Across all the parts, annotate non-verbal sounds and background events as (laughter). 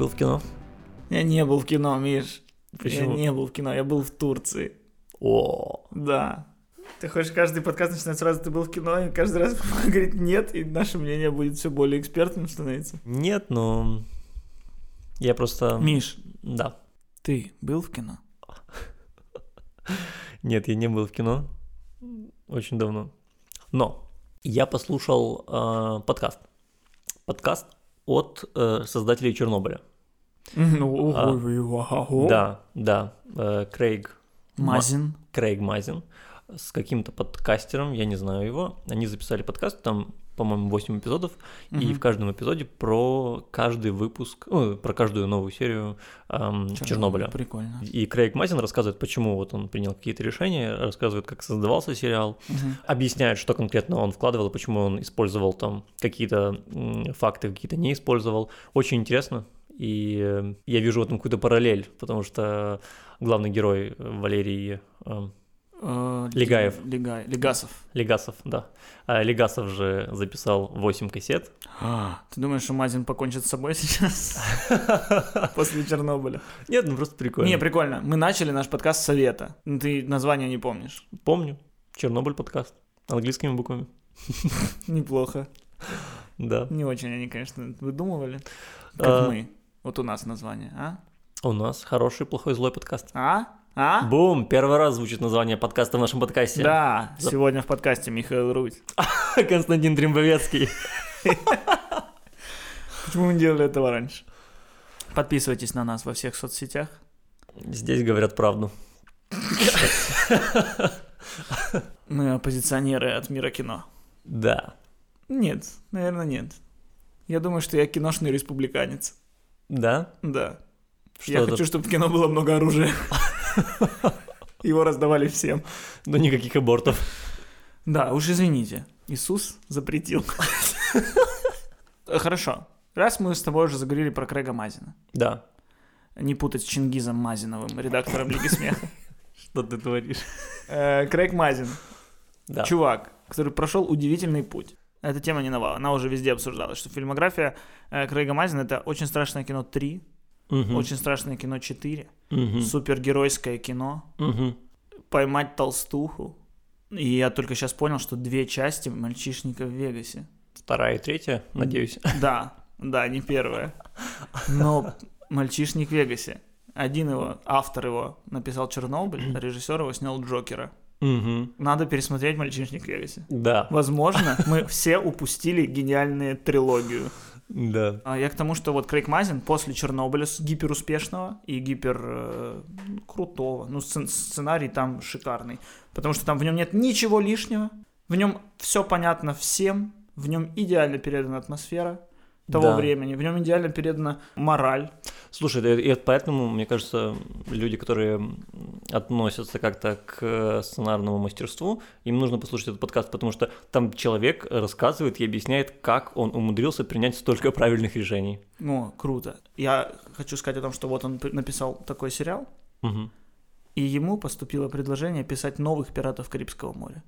был в кино? Я не был в кино, Миш. Почему? Я не был в кино, я был в Турции. О, Да. Ты хочешь каждый подкаст начинать сразу, ты был в кино, и каждый раз (laughs) говорит нет, и наше мнение будет все более экспертным становиться. нет, но я просто... Миш, Да. ты был в кино? (laughs) Нет, я не был в кино очень давно. Но я послушал э, подкаст. Подкаст от э, создателей Чернобыля. (laughs) Ну, А, ого, ого. Да, да. э, Крейг Ма- Мазин. Крейг Мазин с каким-то подкастером, я не знаю его. Они записали подкаст, там, по-моему, 8 эпизодов, и в каждом эпизоде про каждый выпуск, ну, про каждую новую серию эм, Чернобыля. Прикольно. И Крейг Мазин рассказывает, почему вот он принял какие-то решения, рассказывает, как создавался сериал, объясняет, что конкретно он вкладывал, и почему он использовал там какие-то факты, какие-то не использовал. Очень интересно. И э, я вижу в этом какую-то параллель, потому что главный герой э, Валерий э, Э, Легаев. Легай- Легасов. Легасов, да. А Легасов же записал 8 кассет. Ты думаешь, что Мазин покончит с собой (laughs) сейчас? (laughs) После Чернобыля. Нет, ну просто прикольно. Не, прикольно. Мы начали наш подкаст с совета. Ну, Ты название не помнишь. Помню. Чернобыль подкаст. Английскими буквами. (laughs) Неплохо. Да. Не очень они, конечно, выдумывали. А. Как мы. Вот у нас название, а? У нас хороший, плохой, злой подкаст. А? А? Бум! Первый раз звучит название подкаста в нашем подкасте. Да, За- сегодня в подкасте Михаил Руть. (laughs) Константин Дримбовецкий. (laughs) Почему мы не делали этого раньше? Подписывайтесь на нас во всех соцсетях. Здесь говорят правду. (laughs) Мы оппозиционеры от мира кино. Да. Нет, наверное, нет. Я думаю, что я киношный республиканец. Да? Да. Что я это? хочу, чтобы в кино было много оружия. (laughs) Его раздавали всем. Ну, никаких абортов. Да, уж извините. Иисус запретил. Хорошо. Раз мы с тобой уже заговорили про Крэга Мазина. Да. Не путать с Чингизом Мазиновым, редактором Лиги Смеха. (laughs) Что ты творишь? Э, Крейг Мазин. Да. Чувак, который прошел удивительный путь. Эта тема не новая, она уже везде обсуждалась, что фильмография э, Крейга Мазина это очень страшное кино 3, Мгм. очень страшное кино 4, Мгм. супергеройское кино, Мгм. поймать толстуху. И я только сейчас понял, что две части мальчишника в Вегасе. Вторая и третья, надеюсь. (laughs) Да, да, не первая. Но мальчишник в Вегасе. Один его, автор его написал Чернобыль, режиссер его снял Джокера. Мгм. Надо пересмотреть мальчишник в Вегасе. Да. Возможно, (laughs) мы все упустили гениальную трилогию. Да. А я к тому, что вот Крейг Мазин после Чернобыля с гиперуспешного и гипер э, крутого, ну сцен- сценарий там шикарный, потому что там в нем нет ничего лишнего, в нем все понятно всем, в нем идеально передана атмосфера того Да. времени, в нем идеально передана мораль. Слушай, и поэтому, мне кажется, люди, которые относятся как-то к сценарному мастерству, им нужно послушать этот подкаст, потому что там человек рассказывает и объясняет, как он умудрился принять столько правильных решений. Ну, круто. Я хочу сказать о том, что вот он написал такой сериал, Мгм. и ему поступило предложение писать новых «Пиратов Карибского моря»,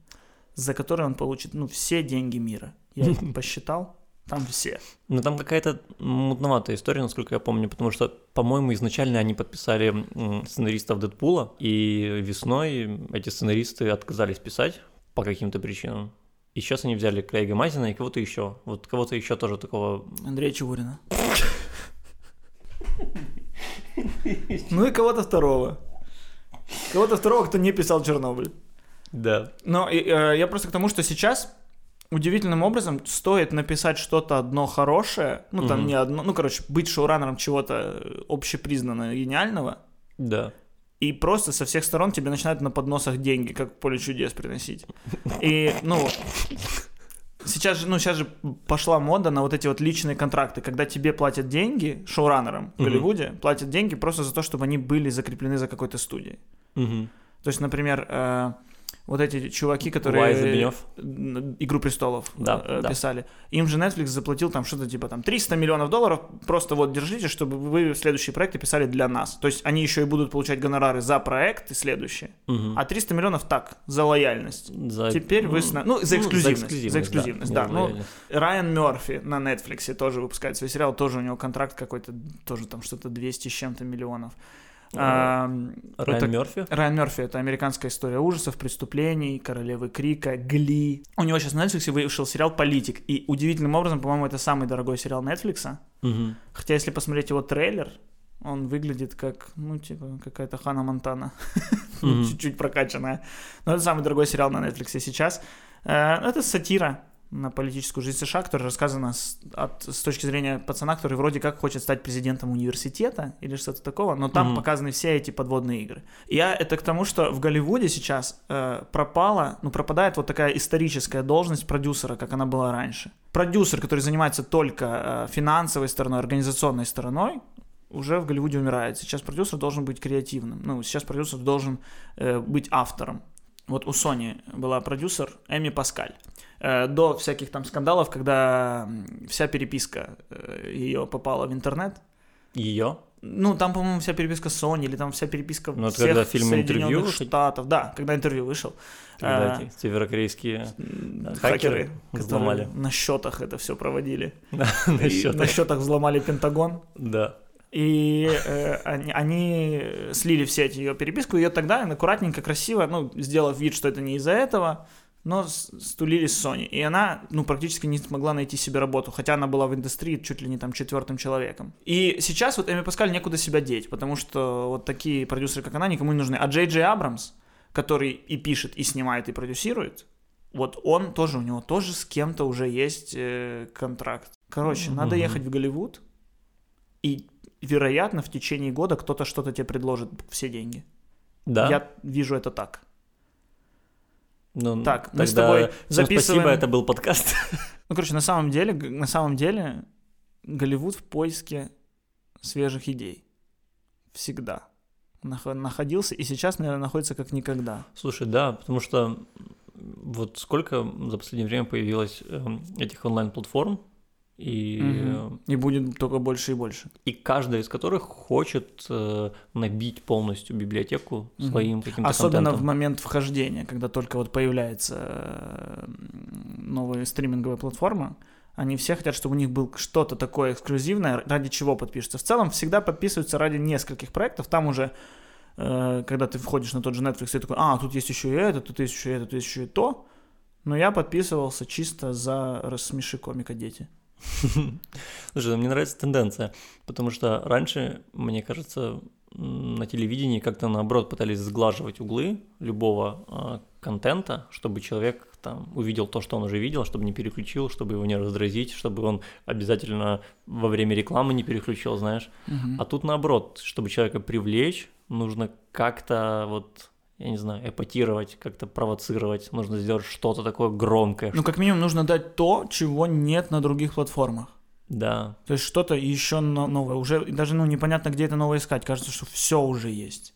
за которые он получит, ну, все деньги мира. Я (laughs) посчитал, там все. Ну, там какая-то мутноватая история, насколько я помню, потому что, по-моему, изначально они подписали сценаристов Дэдпула, и весной эти сценаристы отказались писать по каким-то причинам. И сейчас они взяли Крейга Мазина и кого-то еще. Вот кого-то еще тоже такого... Андрея Чевурина. Ну и кого-то второго. Кого-то второго, кто не писал Чернобыль. Да. Но э, я просто к тому, что сейчас удивительным образом стоит написать что-то одно хорошее, ну там Мгм. не одно, ну короче, быть шоураннером чего-то э, общепризнанного, гениального, Да. и просто со всех сторон тебе начинают на подносах деньги, как поле чудес приносить. И, ну, сейчас же, ну, сейчас же пошла мода на вот эти вот личные контракты, когда тебе платят деньги, шоураннерам в. Голливуде, платят деньги просто за то, чтобы они были закреплены за какой-то студией. Мгм. То есть, например, э, вот эти чуваки, которые «Игру престолов» Да, э, да. писали, им же Netflix заплатил там что-то типа там 300 миллионов долларов, просто вот держите, чтобы вы следующие проекты писали для нас. То есть они еще и будут получать гонорары за проект и следующие. Мгм. А 300 миллионов так, за лояльность. За- Теперь вы сна- ну, за эксклюзивность, за эксклюзивность, да, не ну. Райан Мерфи на Netflix тоже выпускает свой сериал, тоже у него контракт какой-то, тоже там что-то 200 с чем-то миллионов. А, Райан это- Мерфи? Райан Мерфи это американская история ужасов, преступлений, королевы крика, Гли. У него сейчас на Netflix вышел сериал Политик. И удивительным образом, по-моему, это самый дорогой сериал Netflix. Хотя, если посмотреть его трейлер, он выглядит как, ну, типа, какая-то Хана Монтана. (laughs) Чуть-чуть прокачанная. Но это самый дорогой сериал на Netflix сейчас. Э, Это сатира на политическую жизнь США, которая рассказана с, от- с точки зрения пацана, который вроде как хочет стать президентом университета или что-то такого, но там Мгм. показаны все эти подводные игры. Я это к тому, что в Голливуде сейчас э, пропала, ну пропадает вот такая историческая должность продюсера, как она была раньше. Продюсер, который занимается только э, финансовой стороной, организационной стороной, уже в Голливуде умирает. Сейчас продюсер должен быть креативным. Ну, сейчас продюсер должен э, быть автором. Вот у Sony была продюсер Эми Паскаль. Э, до всяких там скандалов, когда вся переписка ее попала в интернет. Ее? Ну, там, по-моему, вся переписка Sony, или там вся переписка Ну, всех когда фильм «Интервью»? Штатов. Да, когда интервью вышел. Когда Э, эти северокорейские хакеры взломали. на счетах это все проводили. (laughs) на счетах. на счетах взломали Пентагон. Да. И э, они, они слили в сеть ее переписку, ее тогда аккуратненько, красиво, ну, сделав вид, что это не из-за этого, но стулили с Sony. И она, ну, практически не смогла найти себе работу, хотя она была в индустрии чуть ли не там четвертым человеком. И сейчас вот Эми Паскаль некуда себя деть, потому что вот такие продюсеры, как она, никому не нужны. А Джей Джей Абрамс, который и пишет, и снимает, и продюсирует, вот он тоже, у него тоже с кем-то уже есть э, контракт. Короче, надо Мгм. ехать в Голливуд, и, вероятно, в течение года кто-то что-то тебе предложит все деньги. Да? Я вижу это так. Ну, Так, мы с тобой записываем- спасибо, это был подкаст. Ну, короче, на самом деле, на самом деле, Голливуд в поиске свежих идей. Всегда. Нах- находился и сейчас, наверное, находится как никогда. Слушай, да, потому что вот сколько за последнее время появилось эм, этих онлайн-платформ, и, Мгм. И будет только больше и больше. и каждая из которых хочет э, набить полностью библиотеку Мгм. своим каким-то Особенно в контентом. момент вхождения, когда только вот появляется э, новая стриминговая платформа, они все хотят, чтобы у них был что-то такое эксклюзивное, ради чего подпишутся. В целом всегда подписываются ради нескольких проектов. Там уже, э, когда ты входишь на тот же Netflix, ты такой, а, тут есть еще и это, тут есть еще и это, тут есть еще и то. Но я подписывался чисто за рассмеши комика дети. (laughs) Слушай, ну, мне нравится тенденция, потому что раньше, мне кажется, на телевидении как-то наоборот пытались сглаживать углы любого а, контента, чтобы человек там увидел то, что он уже видел, чтобы не переключил, чтобы его не раздразить, чтобы он обязательно во время рекламы не переключил, знаешь. А тут наоборот, чтобы человека привлечь, нужно как-то вот я не знаю, эпатировать, как-то провоцировать, нужно сделать что-то такое громкое. Ну, как минимум, нужно дать то, чего нет на других платформах. Да, То есть что-то еще но- новое. Уже даже ну, непонятно, где это новое искать. Кажется, что все уже есть.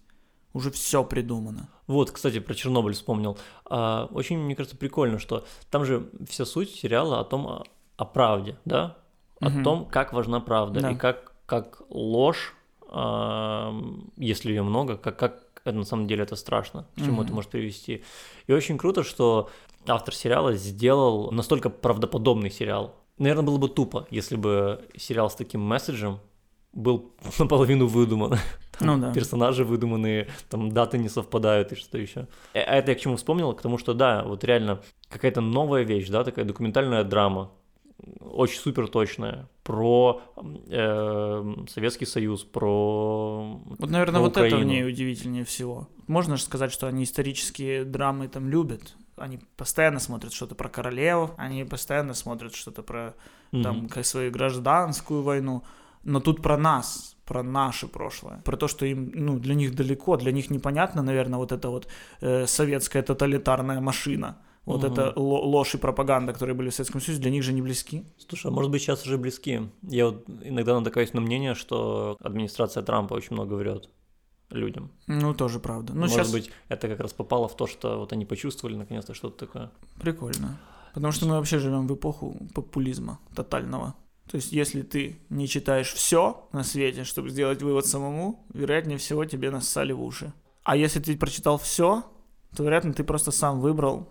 Уже все придумано. Вот, кстати, про Чернобыль вспомнил. А, очень, мне кажется, прикольно, что там же вся суть сериала о том, о, правде, да? О Мгм. том, как важна правда Да. и как, как ложь, а, если ее много, как, как это на самом деле это страшно, к чему это Мгм. может привести. И очень круто, что автор сериала сделал настолько правдоподобный сериал. Наверное, было бы тупо, если бы сериал с таким месседжем был (laughs) наполовину выдуман. Там Ну да. Персонажи выдуманные, там даты не совпадают и что еще. А это я к чему вспомнил? К тому, что да, вот реально какая-то новая вещь, да, такая документальная драма, очень супер точная, про э, Советский Союз, про... Вот, наверное, про вот это в Украину. ней удивительнее всего. Можно же сказать, что они исторические драмы там любят. Они постоянно смотрят что-то про королев, они постоянно смотрят что-то про там как свою гражданскую войну. Но тут про нас, про наше прошлое, про то, что им, ну, для них далеко, для них непонятно, наверное, вот эта вот э, советская тоталитарная машина, вот Мгм. эта ло- ложь и пропаганда, которые были в Советском Союзе, для них же не близки. Слушай, а может быть сейчас уже близки? Я вот иногда натыкаюсь на мнение, что администрация Трампа очень много врет. людям. Ну, тоже правда. Ну, Может сейчас быть, это как раз попало в то, что вот они почувствовали наконец-то что-то такое. прикольно. Потому что мы вообще живем в эпоху популизма тотального. То есть, если ты не читаешь все на свете, чтобы сделать вывод самому, вероятнее всего тебе нассали в уши. А если ты прочитал все, то, вероятно, ты просто сам выбрал,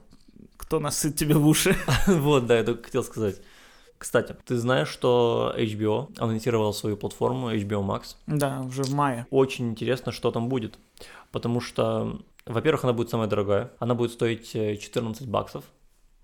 кто насыт тебе в уши. (laughs) Вот, да, я только хотел сказать. Кстати, ты знаешь, что HBO анонсировал свою платформу HBO Max? Да, уже в мае. Очень интересно, что там будет. Потому что, во-первых, она будет самая дорогая. Она будет стоить э, 14 баксов.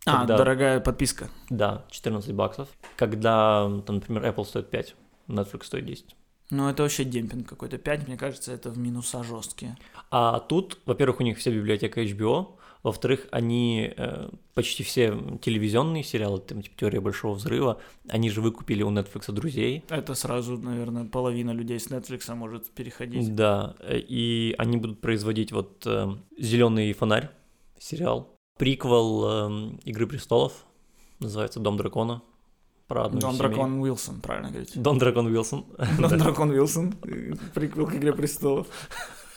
А, Когда- дорогая подписка. Да, 14 баксов. Когда, там, например, Apple стоит 5, Netflix стоит 10. Ну, это вообще демпинг какой-то. 5, мне кажется, это в минуса жесткие. А тут, во-первых, у них вся библиотека HBO, во-вторых, они э, почти все телевизионные сериалы, там, типа «Теория большого взрыва», они же выкупили у Netflix друзей. Это сразу, наверное, половина людей с Netflix может переходить. Да, э, и они будут производить вот «Зеленый фонарь» сериал, приквел э, «Игры престолов», называется «Дом дракона», про одну Дон. Дракон Уилсон, правильно говорить? Дон Дракон Уилсон. (laughs) Дон Дракон Уилсон, э, приквел к Игре Престолов.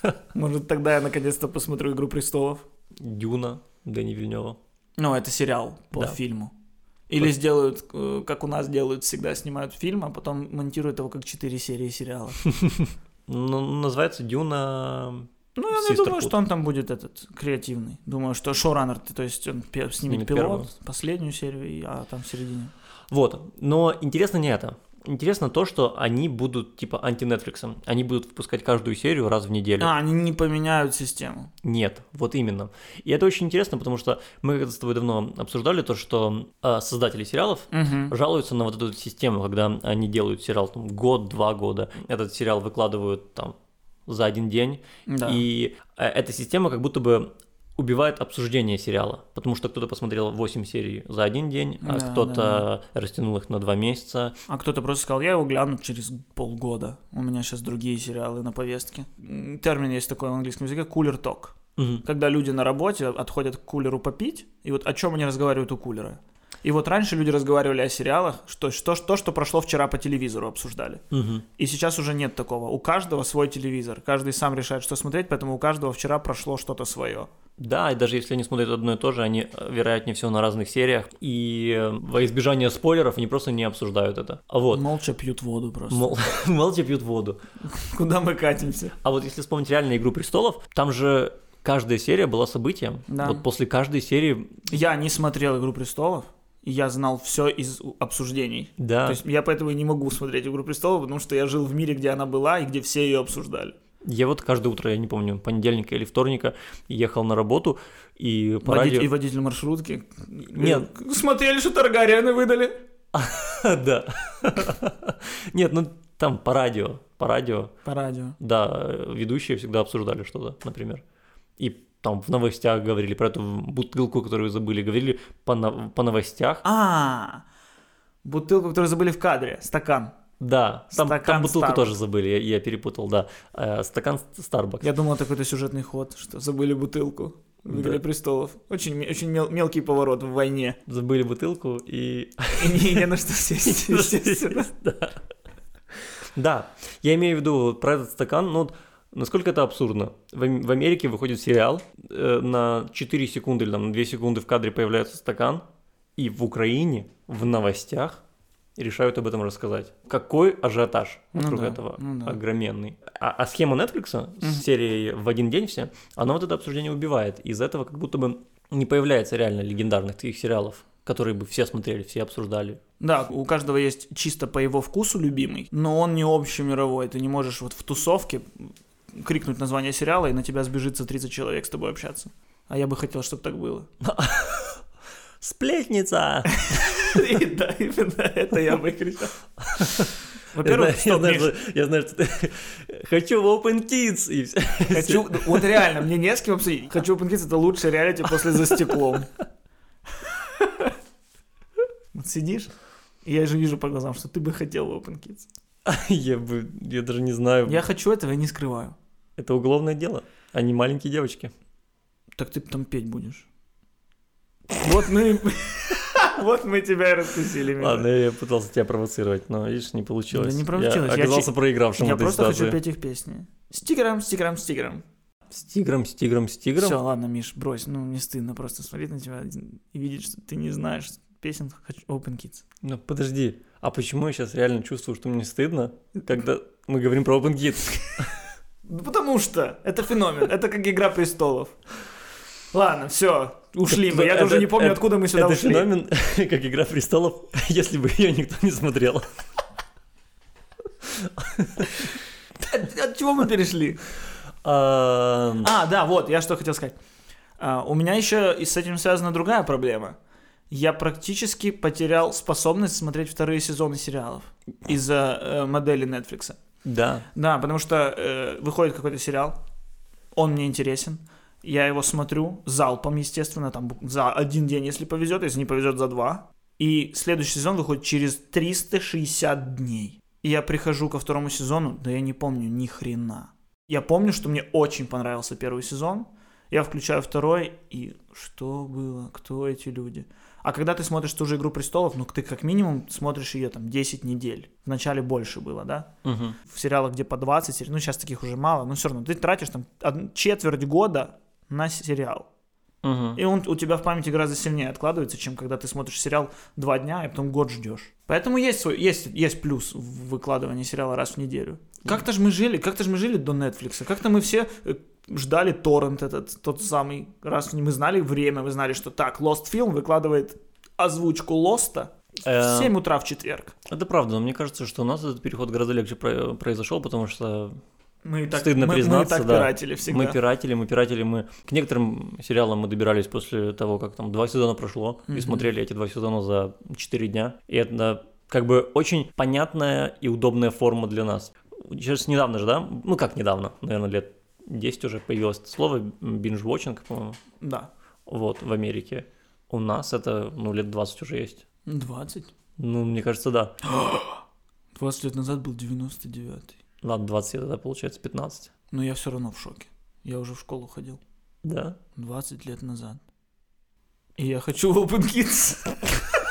(laughs) Может, тогда я наконец-то посмотрю Игру Престолов. Дюна Дэни Вильнева. Ну, это сериал по Да. фильму. Или сделают, э, как у нас делают, всегда снимают фильм, а потом монтируют его как 4 серии сериала. (laughs) Ну, называется Дюна... Ну, я не думаю, что он там будет этот креативный. Думаю, что шоураннер, то есть он снимет пилот, последнюю серию, а там в середине. Вот, но интересно не это. Интересно то, что они будут типа анти-нетфликсом. Они будут выпускать каждую серию раз в неделю. А, они не поменяют систему. Нет, вот именно. И это очень интересно, потому что мы когда с тобой давно обсуждали то, что э, создатели сериалов Мгм. жалуются на вот эту систему, когда они делают сериал там год-два года. Этот сериал выкладывают там за один день, Да. и э, эта система как будто бы убивает обсуждение сериала, потому что кто-то посмотрел 8 серий за один день, а Да, кто-то растянул их на 2 месяца. А кто-то просто сказал, я его гляну через полгода. У меня сейчас другие сериалы на повестке. Термин есть такой в английском языке кулер ток. Мгм. Когда люди на работе отходят к кулеру попить, и вот о чем они разговаривают у кулера. И вот раньше люди разговаривали о сериалах, что, что, то, что прошло вчера по телевизору, обсуждали. Мгм. И сейчас уже нет такого. У каждого свой телевизор. Каждый сам решает, что смотреть, поэтому у каждого вчера прошло что-то свое. Да, и даже если они смотрят одно и то же, они, э, вероятнее всего, на разных сериях, и э, во избежание спойлеров они просто не обсуждают это. А вот, Молча пьют воду просто. мол- (laughs) молча пьют воду. Куда мы катимся? А вот если вспомнить реально «Игру престолов», там же каждая серия была событием. Да. Вот после каждой серии, Я не смотрел «Игру престолов», я знал все из обсуждений. да, То есть я поэтому и не могу смотреть «Игру престолов», потому что я жил в мире, где она была и где все ее обсуждали. я вот каждое утро, я не помню, понедельника или вторника, ехал на работу, и по Водитель, радио... И водитель маршрутки. Нет. Смотрели, что Таргариены выдали? (laughs) Да. Нет, ну там по радио, по радио, По радио. да, ведущие всегда обсуждали что-то, например. И там в новостях говорили про эту бутылку, которую забыли, говорили по, по новостях. А, бутылку, которую забыли в кадре, стакан. Да, там, там Стакан бутылку Starbucks. тоже забыли, я, я перепутал, да. Э, стакан Starbucks. Я думал, это какой-то сюжетный ход, что забыли бутылку в «Игре Да. престолов». Очень, очень мел- мелкий поворот в войне. Забыли бутылку и... И не, на что сесть, (laughs) естественно. Да. Я имею в виду про этот стакан, ну, насколько это абсурдно. В, Ам- в Америке выходит сериал, э, на 4 секунды или там, на 2 секунды в кадре появляется стакан, и в Украине в новостях решают об этом рассказать. Какой ажиотаж Ну вокруг да, этого ну да. огроменный. А, а схема Netflix с серией в один день все, она вот это обсуждение убивает. Из этого как будто бы не появляется реально легендарных таких сериалов, которые бы все смотрели, все обсуждали. Да, у каждого есть чисто по его вкусу любимый, но он не общемировой. Ты не можешь вот в тусовке крикнуть название сериала, и на тебя сбежится 30 человек с тобой общаться. А я бы хотел, чтобы так было. (laughs) Сплетница! (laughs) И да, именно это я бы кричал. Я (laughs) Во-первых, я знаю, что- я знаю, что ты хочу в Open Kids и хочу, вот реально, мне не с кем обсудить. Хочу Open Kids, это лучшее реалити после «За стеклом». Вот сидишь, и я же вижу по глазам, что ты бы хотел в Open Kids. Я бы, я даже не знаю. Я хочу этого и не скрываю. Это уголовное дело, а не маленькие девочки. Так ты там петь будешь. Вот мы, Вот мы тебя и раскусили. Ладно, я пытался тебя провоцировать, но, видишь, не получилось. Да не получилось. Я оказался проигравшим Я просто хочу петь их песни. С тигром, с тигром, с тигром. С тигром, с тигром, с тигром. Все, ладно, Миш, брось. Ну, не стыдно просто смотреть на тебя и видеть, что ты не знаешь песен Open Kids. Ну, подожди, а почему я сейчас реально чувствую, что мне стыдно, когда мы говорим про Open Kids? Ну, потому что это феномен. Это как Игра престолов. Ладно, все, ушли мы. Я Это- уже не помню, это- откуда мы сюда Это ушли. феномен, (laughs) как Игра престолов, (laughs) если бы ее никто не смотрел. От, от чего мы перешли? А, А, да, вот, я что хотел сказать. А, у меня еще и с этим связана другая проблема. Я практически потерял способность смотреть вторые сезоны сериалов из-за э, модели Netflix. Да, Да, потому что э, выходит какой-то сериал, он мне интересен, я его смотрю залпом, естественно, там за один день, если повезет, если не повезет, за два. И следующий сезон выходит через 360 дней. И я прихожу ко второму сезону, да я не помню ни хрена. Я помню, что мне очень понравился первый сезон. Я включаю второй, и что было? Кто эти люди? А когда ты смотришь ту же «Игру престолов», ну, ты как минимум смотришь ее там 10 недель. Вначале больше было, да? Мгм. в сериалах, где по 20, сери- ну сейчас таких уже мало, но все равно ты тратишь там четверть года на сериал. Мгм. И он у тебя в памяти гораздо сильнее откладывается, чем когда ты смотришь сериал два дня, и потом год ждешь. Поэтому есть, свой, есть, есть плюс в выкладывании сериала раз в неделю. Как-то же мы жили, как-то же мы жили до Netflix. Как-то мы все э, ждали торрент этот, тот самый, раз мы знали время, мы знали, что так, Lost Film выкладывает озвучку Лоста в Э, 7 утра в четверг. Это правда, но мне кажется, что у нас этот переход гораздо легче про- произошел, потому что Мы так, стыдно мы, мы признаться, так да. пиратели всегда. мы пиратели, мы пиратели, мы к некоторым сериалам мы добирались после того, как там два сезона прошло, Мгм. и смотрели эти два сезона за 4 дня. И это как бы очень понятная и удобная форма для нас. Сейчас недавно же, да? Ну как недавно, наверное, лет 10 уже появилось слово, binge-watching, по-моему, Да. вот, в Америке. У нас это, ну, лет 20 уже есть. 20? Ну, мне кажется, да. (gasps) 20 лет назад был 99-й. Ладно, 20 это получается 15. Но я все равно в шоке. Я уже в школу ходил. Да? 20 лет назад. И я хочу в Open Kids. (laughs)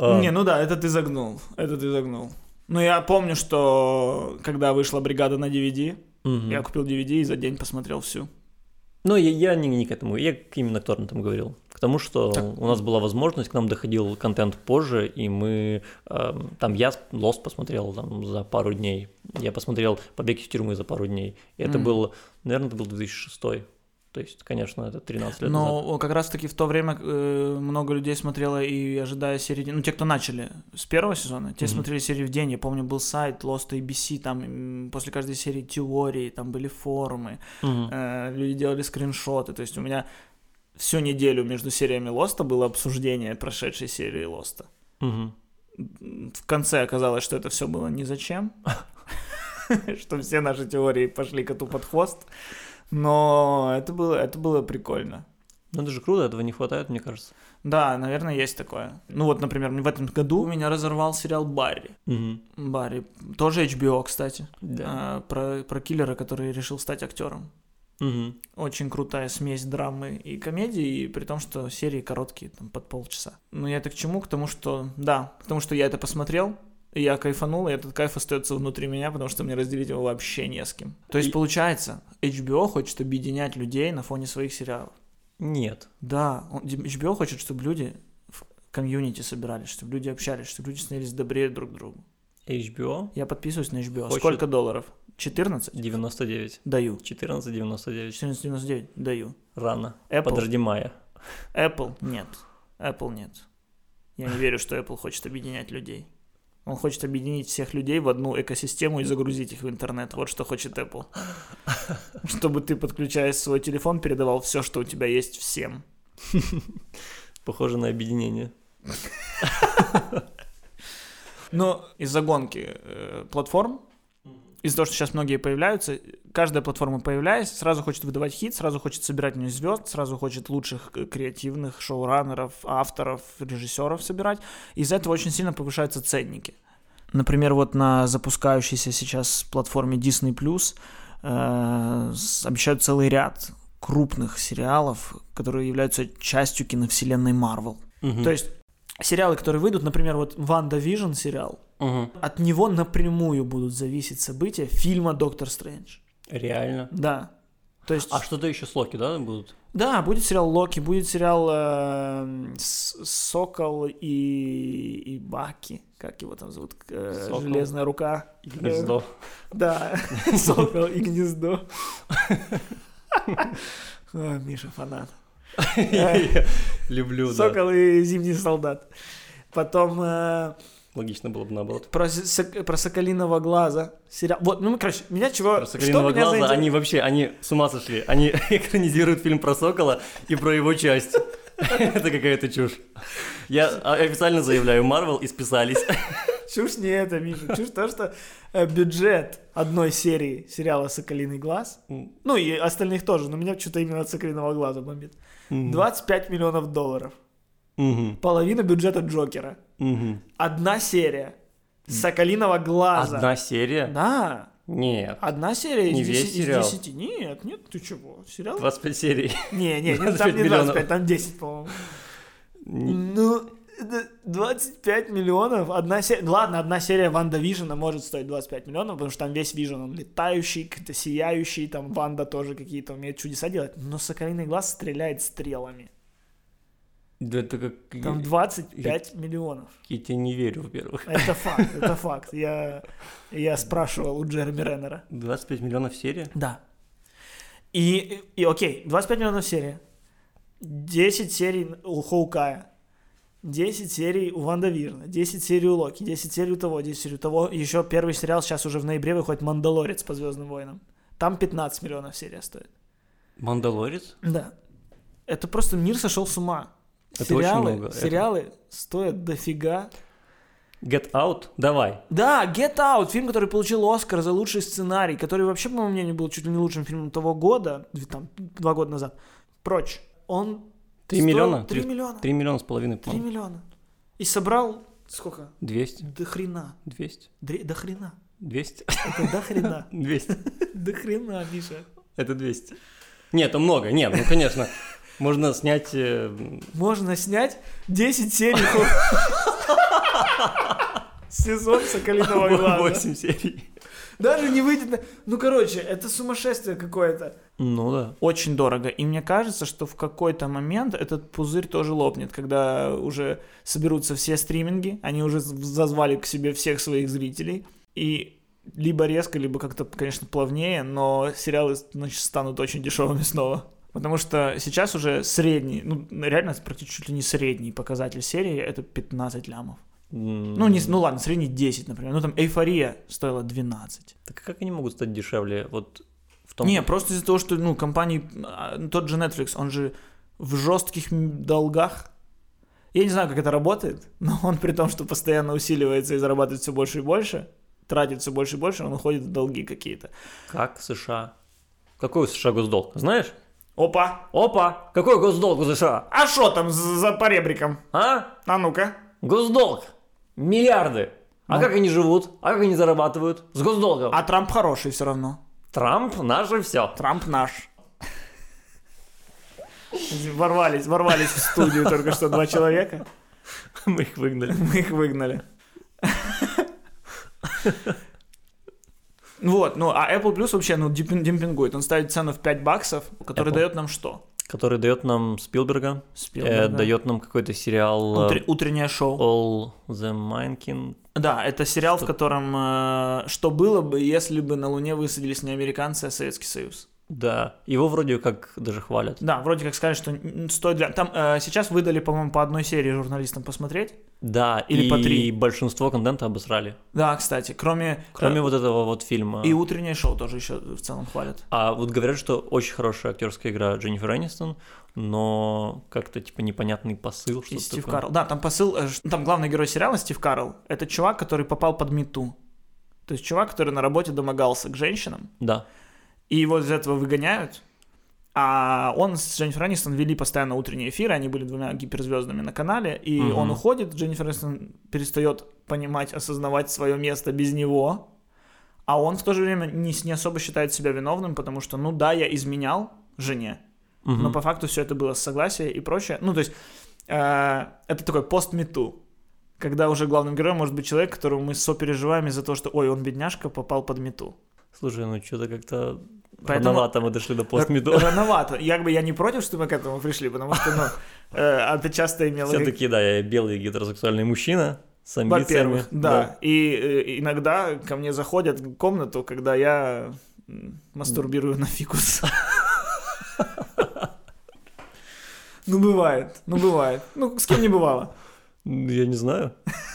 А, Не, ну да, это ты загнул. Это ты загнул. Ну, я помню, что когда вышла бригада на DVD, мгм. я купил DVD и за день посмотрел всю. Ну, я, я не, не к этому, я к- именно к торрентам говорил. К тому, что Так. у нас была возможность, к нам доходил контент позже, и мы... эм, там я Lost посмотрел там, за пару дней. Я посмотрел «Побег из тюрьмы» за пару дней. И это Мгм. был, наверное, это был 2006 То есть, конечно, это 13 лет назад. Но как раз-таки в то время э, много людей смотрело и ожидая серии... Ну, те, кто начали с первого сезона, те Мгм. смотрели серии в день. Я помню, был сайт Lost ABC, там после каждой серии теории, там были форумы, Мгм. э, люди делали скриншоты. То есть у меня всю неделю между сериями Лоста было обсуждение прошедшей серии Лоста. Мгм. В конце оказалось, что это все было ни зачем, (laughs) (laughs) что все наши теории пошли коту под хвост. Но это было, это было прикольно. Ну, это же круто, этого не хватает, мне кажется. Да, наверное, есть такое. Ну вот, например, в этом году меня разорвал сериал Барри. Мгм. Барри. Тоже HBO, кстати. Да. А, про, про киллера, который решил стать актером. Мгм. Очень крутая смесь драмы и комедии, и при том, что серии короткие, там, под полчаса. Но я это к чему? К тому, что... Да, к тому, что я это посмотрел, и я кайфанул, и этот кайф остается внутри меня, потому что мне разделить его вообще не с кем. То есть, И- получается, HBO хочет объединять людей на фоне своих сериалов. Нет. Да, он- HBO хочет, чтобы люди в комьюнити собирались, чтобы люди общались, чтобы люди становились добрее друг к другу. HBO Я подписываюсь на HBO. Хочет- Сколько долларов? 14? 99. Даю. 14,99. 14,99? Даю. Рано. Apple? Подожди мая. Apple? Нет. Apple нет. Я не верю, что Apple хочет объединять людей. Он хочет объединить всех людей в одну экосистему и загрузить их в интернет. Вот что хочет Apple. (laughs) Чтобы ты, подключаясь свой телефон, передавал все, что у тебя есть всем. Похоже на объединение. (laughs) Но из-за гонки э, платформ, из-за того, что сейчас многие появляются, каждая платформа появляясь, сразу хочет выдавать хит, сразу хочет собирать в нее звезд, сразу хочет лучших э, креативных шоураннеров, авторов, режиссеров собирать. Из-за этого очень сильно повышаются ценники. Например, вот на запускающейся сейчас платформе Disney Plus э, обещают целый ряд крупных сериалов, которые являются частью киновселенной Марвел. Мгм. То есть сериалы, которые выйдут, например, вот WandaVision сериал, Мгм. от него напрямую будут зависеть события фильма Доктор Стрэндж. Реально. Да. То есть, А что-то еще с Локи, да, будут? да, будет сериал Локи, будет сериал э, Сокол и, и Баки, как его там зовут, Э, Сокол. Железная рука. И Гнездо. (laughs) Да, (laughs) Сокол и гнездо. Ой, (laughs) Миша фанат. (laughs) Люблю, да. Сокол и Зимний солдат. Потом э, Логично было бы наоборот. про, сок- про Соколиного глаза сериал. Вот, ну, короче, меня чего... Про Соколиного глаза, заинтересовало- они вообще, они с ума сошли. Они (laughs) экранизируют фильм про Сокола и про его часть. (laughs) Это какая-то чушь. Я официально заявляю, Марвел исписались. Чушь не это, Миша. Чушь то, что э, бюджет одной серии сериала «Соколиный глаз», ну и остальных тоже, но меня что-то именно от «Соколиного глаза» бомбит, 25 миллионов долларов. Половина бюджета Джокера. Одна серия «Соколиного глаза». Одна серия? Да, Нет. одна серия Не из, весь 10, из сериал. 10. Нет, нет, ты чего? Сериал? 25 серий. Не, не, не, 25 там не миллионов. 25, там 10, по-моему. Не- Ну, 25 миллионов, одна серия, ладно, одна серия Ванда Вижена может стоить 25 миллионов, потому что там весь Вижен, он летающий, какой-то сияющий, там Ванда тоже какие-то умеет чудеса делать, но Соколиный Глаз стреляет стрелами. Да это как... Там 25 миллионов. Я тебе не верю, во-первых. Это факт, это (laughs) факт. Я, я спрашивал у Джереми Реннера. 25 миллионов серия? Да. И, и окей, 25 миллионов серия. 10 серий у Хоукая. 10 серий у Ванда Вижна, 10 серий у Локи, 10 серий у того, 10 серий у того. Еще первый сериал сейчас уже в ноябре выходит «Мандалорец» по «Звездным войнам». Там 15 миллионов серия стоит. Мандалорец? Да. Это просто мир сошел с ума. Это очень сериалы, много. Это- сериалы стоят дофига. Get Out? Давай. Да, Get Out, фильм, который получил Оскар за лучший сценарий, который вообще, по моему мнению, был чуть ли не лучшим фильмом того года, там, два года назад. Прочь. Он... Три миллиона? Три миллиона. Три миллиона с половиной, Три миллиона. И собрал сколько? 200? До хрена. 200? Дре- До хрена. 200? Это до хрена. (laughs) 200. (laughs) До хрена, Миша. Это 200. Нет, это много. Нет, ну, конечно. Можно снять... э, Можно снять 10 серий. (laughs) Сезон Соколиного глаза. 8 серий. Даже не выйдет на... Ну, короче, это сумасшествие какое-то. Ну да. Очень дорого. И мне кажется, что в какой-то момент этот пузырь тоже лопнет, когда уже соберутся все стриминги, они уже зазвали к себе всех своих зрителей, и либо резко, либо как-то, конечно, плавнее, но сериалы, значит, станут очень дешевыми снова. Потому что сейчас уже средний, ну, реально практически чуть ли не средний показатель серии — это 15 лямов. Ну, не, ну ладно, средний 10, например. Ну, там «Эйфория» стоила 12. Так как они могут стать дешевле? Вот в том... Не, просто из-за того, что, ну, компании, а, тот же Netflix, он же в жестких долгах. Я не знаю, как это работает, (laughs) но он при том, что постоянно усиливается и зарабатывает все больше и больше, тратит все больше и больше, он уходит в долги какие-то. Как США? Какой у США госдолг? Знаешь? Опа! Опа! Какой госдолг у США? А что там за, за поребриком? А? А ну-ка. Госдолг! Миллиарды! А Ну. как они живут? А как они зарабатывают? С госдолгом. А Трамп хороший все равно. Трамп наше все. Трамп наш. Ворвались, ворвались в студию только что два человека. Мы их выгнали. Мы их выгнали. Вот, ну, а Apple Plus вообще, ну, демпин- демпингует. Он ставит цену в 5 баксов, который Apple. дает нам что? Который дает нам Спилберга. Спилберга. э, дает нам какой-то сериал э, утреннее шоу. All the Mankin. Да, это сериал, в Что- котором э, что было бы, если бы на Луне высадились не американцы, а Советский Союз. Да, его вроде как даже хвалят. Да, вроде как сказали, что стоит для... Там э, сейчас выдали, по-моему, по одной серии журналистам посмотреть. Да, Или и по три. большинство контента обосрали. Да, кстати, кроме... Кроме э, вот этого вот фильма. И утреннее шоу тоже еще в целом хвалят. А вот говорят, что очень хорошая актерская игра Дженнифер Энистон, но как-то типа непонятный посыл, И что Стив такое. Карл. Да, там посыл, э, там главный герой сериала Стив Карл. Это чувак, который попал под мету. То есть чувак, который на работе домогался к женщинам, Да. И его из этого выгоняют. А он с Дженнифер Энистон вели постоянно утренние эфиры, они были двумя гиперзвездами на канале, и Мгм. он уходит, Дженнифер Энистон перестает понимать, осознавать свое место без него, а он в то же время не, не особо считает себя виновным, потому что, ну да, я изменял жене, Мгм. но по факту все это было с согласия и прочее. Ну, то есть, э, это такой пост-мету, когда уже главным героем может быть человек, которого мы сопереживаем из-за того, что, ой, он бедняжка, попал под мету. Слушай, ну что-то как-то Поэтому- рановато мы дошли до постмеду. Р- Рановато. Як бы я не против, что мы к этому пришли, потому что, ну, э, а ты часто имел... Все-таки, да, я белый гетеросексуальный мужчина с амбициями. Во-первых, да. И э, иногда ко мне заходят в комнату, когда я мастурбирую на фикус. Ну, бывает, ну, бывает. Ну, с кем не бывало. Я не знаю.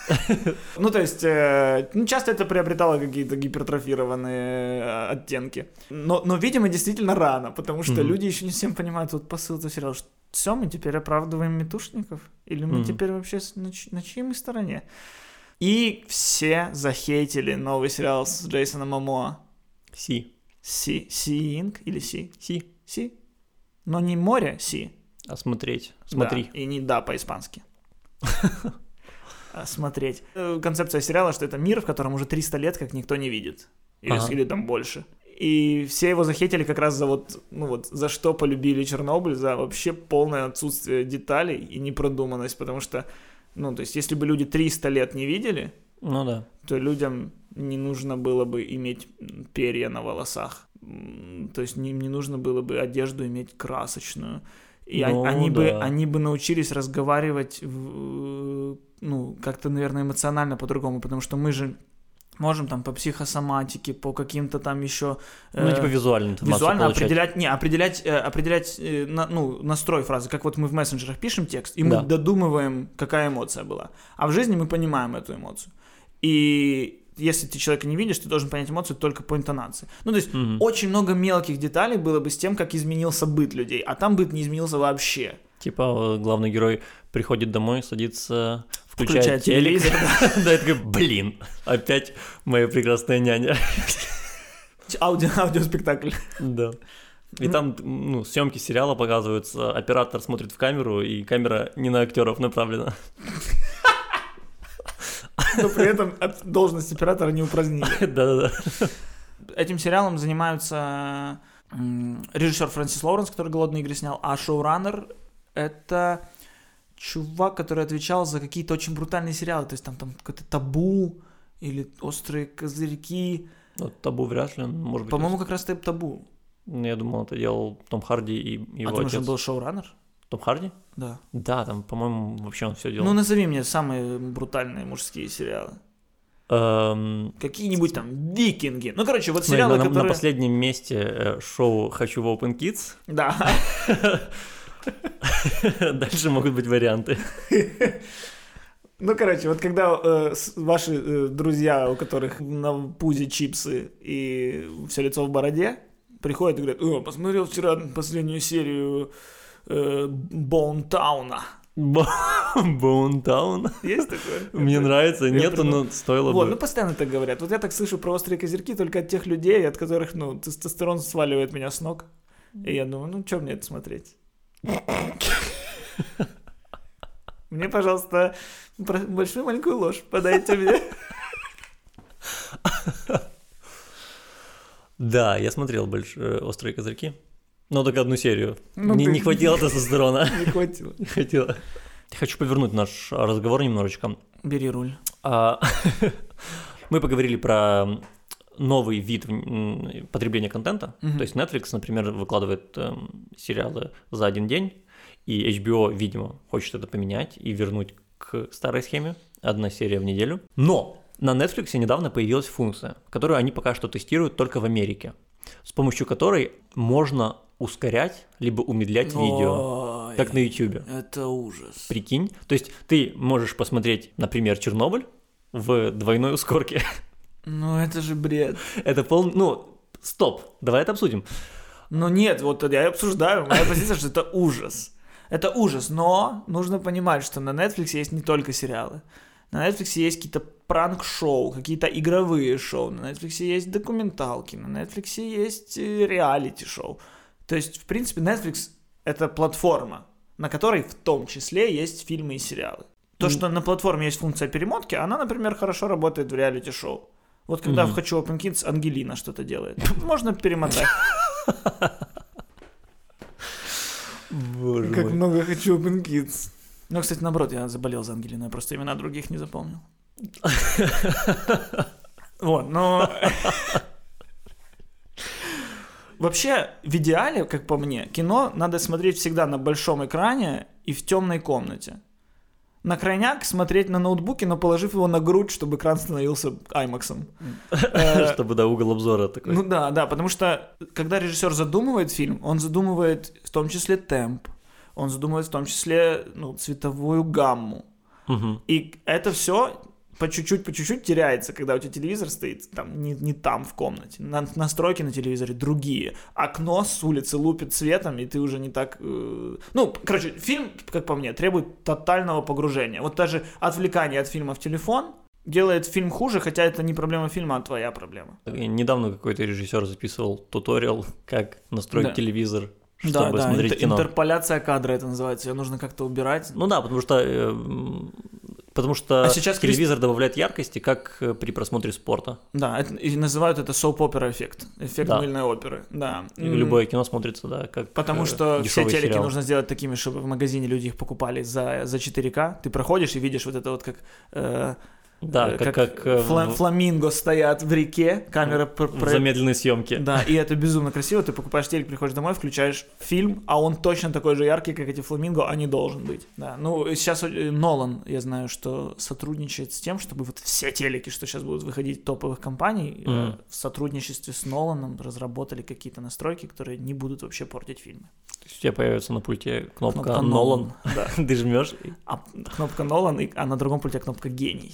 (laughs) Ну, то есть, э, ну, часто это приобретало какие-то гипертрофированные э, оттенки. Но, но, видимо, действительно рано, потому что люди еще не всем понимают вот посыл этого сериала. Что все, мы теперь оправдываем метушников? Или мы теперь вообще на, чьей мы стороне? И все захейтили новый сериал с Джейсоном Момоа. Си. Си, Си Инк или Си? Си. Си? Но не море, Си. А смотреть. Смотри. Да, и не да по-испански. (laughs) А Смотреть. Э, Концепция сериала, что это мир, в котором уже 300 лет как никто не видит. Или, Ага. или там больше. И все его захейтили как раз за вот, ну вот, за что полюбили Чернобыль, за вообще полное отсутствие деталей и непродуманность, потому что, ну, то есть, если бы люди 300 лет не видели, Ну да. то людям не нужно было бы иметь перья на волосах. То есть им не нужно было бы одежду иметь красочную. И Ну, он- они, бы, да. они бы научились разговаривать, в- ну, как-то, наверное, эмоционально по-другому, потому что мы же можем там по психосоматике, по каким-то там еще... Ну, э, типа визуальную информацию Визуально получать. определять, не, определять, э, определять э, на- ну, настрой фразы, как вот мы в мессенджерах пишем текст, и мы Да. додумываем, какая эмоция была. А в жизни мы понимаем эту эмоцию. И если ты человека не видишь, ты должен понять эмоцию только по интонации. Ну, то есть Мгм. очень много мелких деталей было бы с тем, как изменился быт людей, а там быт не изменился вообще. Типа э, главный герой приходит домой, садится, включает, Включает телек. телевизор, (laughs) Да, такой, блин, опять моя прекрасная няня. (laughs) Аудио, аудиоспектакль. Да. И там, ну, съемки сериала показываются, оператор смотрит в камеру, и камера не на актеров направлена. Но при этом должность оператора не упразднили. (laughs) Да-да-да. Этим сериалом занимаются режиссер Фрэнсис Лоуренс, который «Голодные игры» снял, а шоураннер — это чувак, который отвечал за какие-то очень брутальные сериалы, то есть там, там какое-то «Табу» или «Острые козырьки». Ну, табу вряд ли, может быть. По-моему, как раз «Таб- «Табу». Ну, Я думал, это делал Том Харди и а его ты думаешь, он отец. был шоураннер? Том Харди? Да. Да, там, по-моему, вообще он все делал. Ну, назови мне самые брутальные мужские сериалы. Эм, Какие-нибудь там «Викинги». Ну, короче, вот смотри, сериалы, на, на которые... последнем месте э, шоу «Хочу в Open Kids». Да. (laughs) (laughs) Дальше могут быть варианты. (laughs) Ну, короче, вот когда э, ваши э, друзья, у которых на пузе чипсы и все лицо в бороде, приходят и говорят, о, посмотрел вчера последнюю серию э, Боунтауна. Боунтаун. (laughs) Есть такое? Мне нравится. Нету, но стоило Вот, ну бы. постоянно так говорят. Вот я так слышу про острые козырьки только от тех людей, от которых, ну, тестостерон сваливает меня с ног. И я думаю, ну, что мне это смотреть? Мне, пожалуйста, большую маленькую ложь подайте мне. Да, я смотрел больше э, «Острые козырьки». Но только одну серию. Ну, не, ты- не хватило тестостерона. (laughs) Не хватило. Не хватило. Хочу повернуть наш разговор немножечко. Бери руль. А, (laughs) Мы поговорили про новый вид потребления контента. Мгм. То есть Netflix, например, выкладывает эм, сериалы за один день, и HBO, видимо, хочет это поменять и вернуть к старой схеме. Одна серия в неделю. Но на Netflix недавно появилась функция, которую они пока что тестируют только в Америке, с помощью которой можно ускорять либо умедлять видео, Ой, как на YouTube. Это ужас. Прикинь. То есть ты можешь посмотреть, например, Чернобыль в двойной ускорке. (laughs) Ну это же бред. Это пол... Ну, стоп, давай это обсудим. Ну нет, вот я и обсуждаю. Моя позиция, что это ужас. Это ужас, но нужно понимать, что на Netflix есть не только сериалы. На Netflix есть какие-то пранк-шоу, какие-то игровые шоу. На Netflix есть документалки. На Netflix есть э, реалити-шоу. То есть, в принципе, Netflix — это платформа, на которой в том числе есть фильмы и сериалы. То, что на платформе есть функция перемотки, она, например, хорошо работает в реалити-шоу. Вот когда Мгм. в «Хочу Open Kids» Ангелина что-то делает. (laughs) Можно перемотать. Боже Как мой. много хочу Open Kids. Ну, кстати, наоборот, я заболел за Ангелину, я просто имена других не запомнил. (laughs) Вот, но... Вообще, в идеале, как по мне, кино надо смотреть всегда на большом экране и в темной комнате. На крайняк смотреть на ноутбуке, но положив его на грудь, чтобы экран становился аймаксом. (laughs) Чтобы, да, угол обзора такой. Ну да, да, потому что когда режиссер задумывает фильм, он задумывает в том числе темп, он задумывает в том числе ну, цветовую гамму. И это все по чуть-чуть, по чуть-чуть теряется, когда у тебя телевизор стоит там не, не там в комнате. На- настройки на телевизоре другие. Окно с улицы лупит светом, и ты уже не так... э, Ну, короче, фильм, как по мне, требует тотального погружения. Вот даже отвлекание от фильма в телефон делает фильм хуже, хотя это не проблема фильма, а твоя проблема. Недавно какой-то режиссер записывал туториал, как настроить Да. телевизор, да, чтобы да, смотреть интер- кино. интерполяция кадра это называется. Ее нужно как-то убирать. Ну да, потому что э, потому что А сейчас Крис- телевизор добавляет яркости, как э, при просмотре спорта. Да, это- и называют это соп-опера эффект. Эффект Да. мыльной оперы. Да. И Любое кино смотрится, да, как Потому э, что все дешевый телеки сериал. нужно сделать такими, чтобы в магазине люди их покупали за, за 4К. Ты проходишь и видишь вот это вот как... э, Да, э, как, как, э, фла- фламинго стоят в реке, камера... в про- замедленной съемке. Да, и это безумно красиво. Ты покупаешь телек, приходишь домой, включаешь фильм, а он точно такой же яркий, как эти фламинго, а не должен быть. Да, ну сейчас э, Нолан, я знаю, что сотрудничает с тем, чтобы вот все телеки, что сейчас будут выходить топовых компаний, Мгм. в сотрудничестве с Ноланом разработали какие-то настройки, которые не будут вообще портить фильмы. То есть у тебя появится на пульте кнопка, Кнопка Нолан, Да. (laughs) ты жмешь. и- А кнопка Нолан, и- а на другом пульте кнопка гений.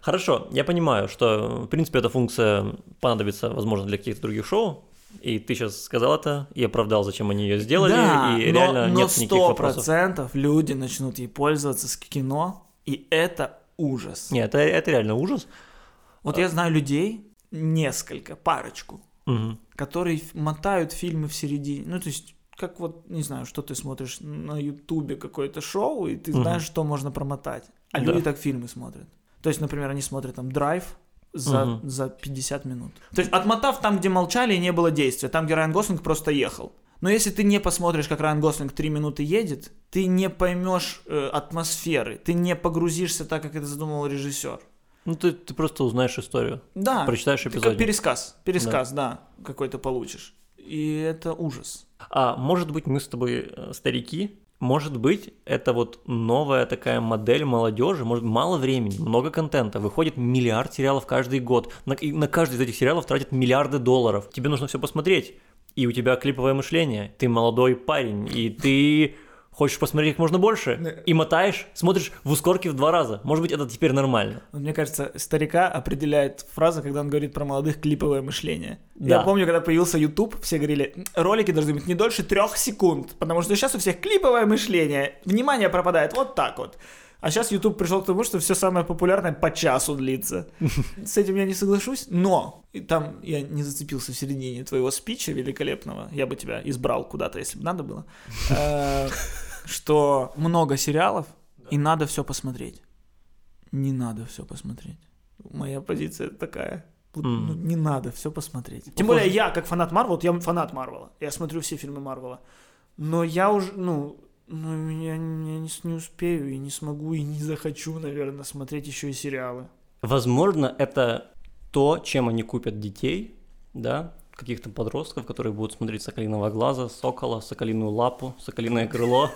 Хорошо, я понимаю, что, в принципе, эта функция понадобится, возможно, для каких-то других шоу, и ты сейчас сказал это, и оправдал, зачем они ее сделали, да, и но, реально но нет никаких вопросов. процентов люди начнут ей пользоваться с кино, и это ужас. Нет, это, это реально ужас. Вот я знаю людей, несколько, парочку, Мгм. которые мотают фильмы в середине. Ну, то есть, как вот, не знаю, что ты смотришь на Ютубе какое-то шоу, и ты знаешь, что можно промотать. А Да. люди так фильмы смотрят. То есть, например, они смотрят там драйв за, Мгм. за 50 минут. То есть, отмотав там, где молчали и не было действия, там, где Райан Гослинг просто ехал. Но если ты не посмотришь, как Райан Гослинг 3 минуты едет, ты не поймешь э, атмосферы, ты не погрузишься так, как это задумал режиссер. Ну, ты, ты просто узнаешь историю, Да, прочитаешь эпизод. пересказ, пересказ, да, какой-то получишь. И это ужас. А может быть, мы с тобой э, старики? Может быть, это вот новая такая модель молодежи, может, мало времени, много контента, выходит миллиард сериалов каждый год, на, и на каждый из этих сериалов тратят миллиарды долларов, тебе нужно все посмотреть, и у тебя клиповое мышление, ты молодой парень, и ты хочешь посмотреть как можно больше, и мотаешь, смотришь в ускорке в два раза, может быть, это теперь нормально. Вот Мне кажется, старика определяет фраза, когда он говорит про молодых клиповое мышление. Да. Я помню, когда появился YouTube, все говорили, ролики должны быть не дольше трех секунд, потому что сейчас у всех клиповое мышление, внимание пропадает вот так вот. А сейчас YouTube пришел к тому, что все самое популярное по часу длится. (laughs) С этим я не соглашусь, но и там я не зацепился в середине твоего спича великолепного. Я бы тебя избрал куда-то, если бы надо было. Что много сериалов, и надо все посмотреть. Не надо все посмотреть. Моя позиция такая. Вот, М. ну, не надо все посмотреть. Тем Похоже- более я, как фанат Марвел, вот я фанат Марвела. Я смотрю все фильмы Марвела. Но я уже, ну, ну я, я не, не успею и не смогу и не захочу, наверное, смотреть еще и сериалы. Возможно, это то, чем они купят детей, да, каких-то подростков, которые будут смотреть «Соколиного глаза», «Сокола», «Соколиную лапу», «Соколиное крыло».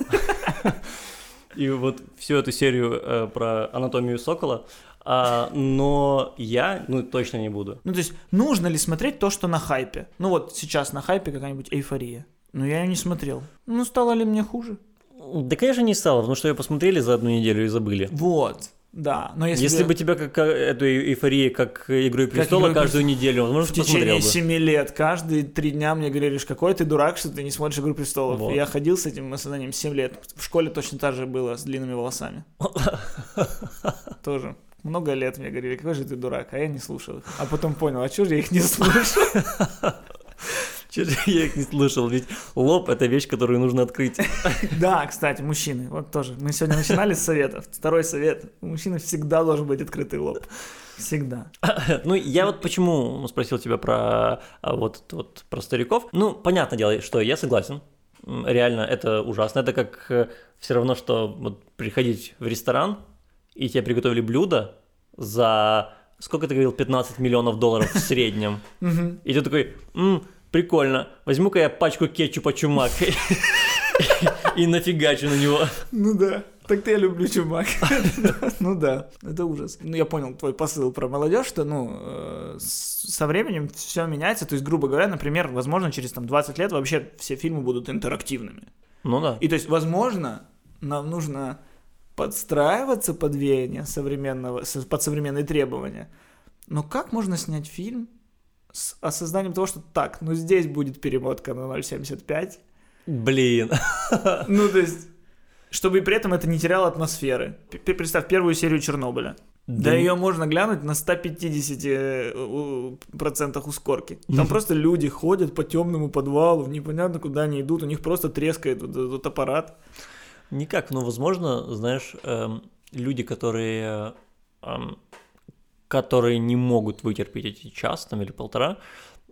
И вот всю эту серию э, про анатомию сокола. А, но я, ну, точно не буду. Ну, то есть, нужно ли смотреть то, что на хайпе? Ну, вот сейчас на хайпе какая-нибудь эйфория. Но я ее не смотрел. Ну, стало ли мне хуже? Да, конечно, не стало, потому что ее посмотрели за одну неделю и забыли. Вот, да. Но если, Если, бы тебя как э, эту эйфорию, как «Игру престолов» «Игру каждую неделю, возможно, в ты течение семи лет, каждые три дня мне говорили, что какой ты дурак, что ты не смотришь «Игру престолов». Вот. Я ходил с этим осознанием 7 лет. В школе точно так же было, с длинными волосами. (laughs) Тоже. Много лет мне говорили, какой же ты дурак, а я не слушал их. А потом понял, а чего же я их не слушал? (laughs) Же я их не слышал, ведь лоб – это вещь, которую нужно открыть. (laughs) Да, кстати, мужчины, вот тоже. Мы сегодня начинали с советов. Второй совет. У мужчины всегда должен быть открытый лоб. Всегда. (laughs) Ну, я вот почему спросил тебя про а, вот, вот про стариков. Ну, понятное дело, что я согласен. Реально, это ужасно. Это как все равно, что вот приходить в ресторан, и тебе приготовили блюдо за, сколько ты говорил, 15 миллионов долларов в среднем. И ты такой, «М, прикольно, возьму-ка я пачку кетчупа чумак (laughs) и нафигачу на него. Ну да. Так-то я люблю чумак. (laughs) Ну да, это ужас. Ну я понял твой посыл про молодежь, что ну э, со временем все меняется. То есть, грубо говоря, например, возможно, через там 20 лет вообще все фильмы будут интерактивными. Ну да. И то есть, возможно, нам нужно подстраиваться под веяние современного, под современные требования. Но как можно снять фильм с осознанием того, что так, ну здесь будет перемотка на 0.75, Блин. (laughs) ну, то есть, чтобы и при этом это не теряло атмосферы. Представь первую серию Чернобыля. Да, ее можно глянуть на 150 э, у- процентах ускорки. Там просто люди ходят по темному подвалу, непонятно куда они идут, у них просто трескает вот этот аппарат. Никак, но возможно, знаешь, эм, люди, которые, эм, которые не могут вытерпеть эти час там, или полтора,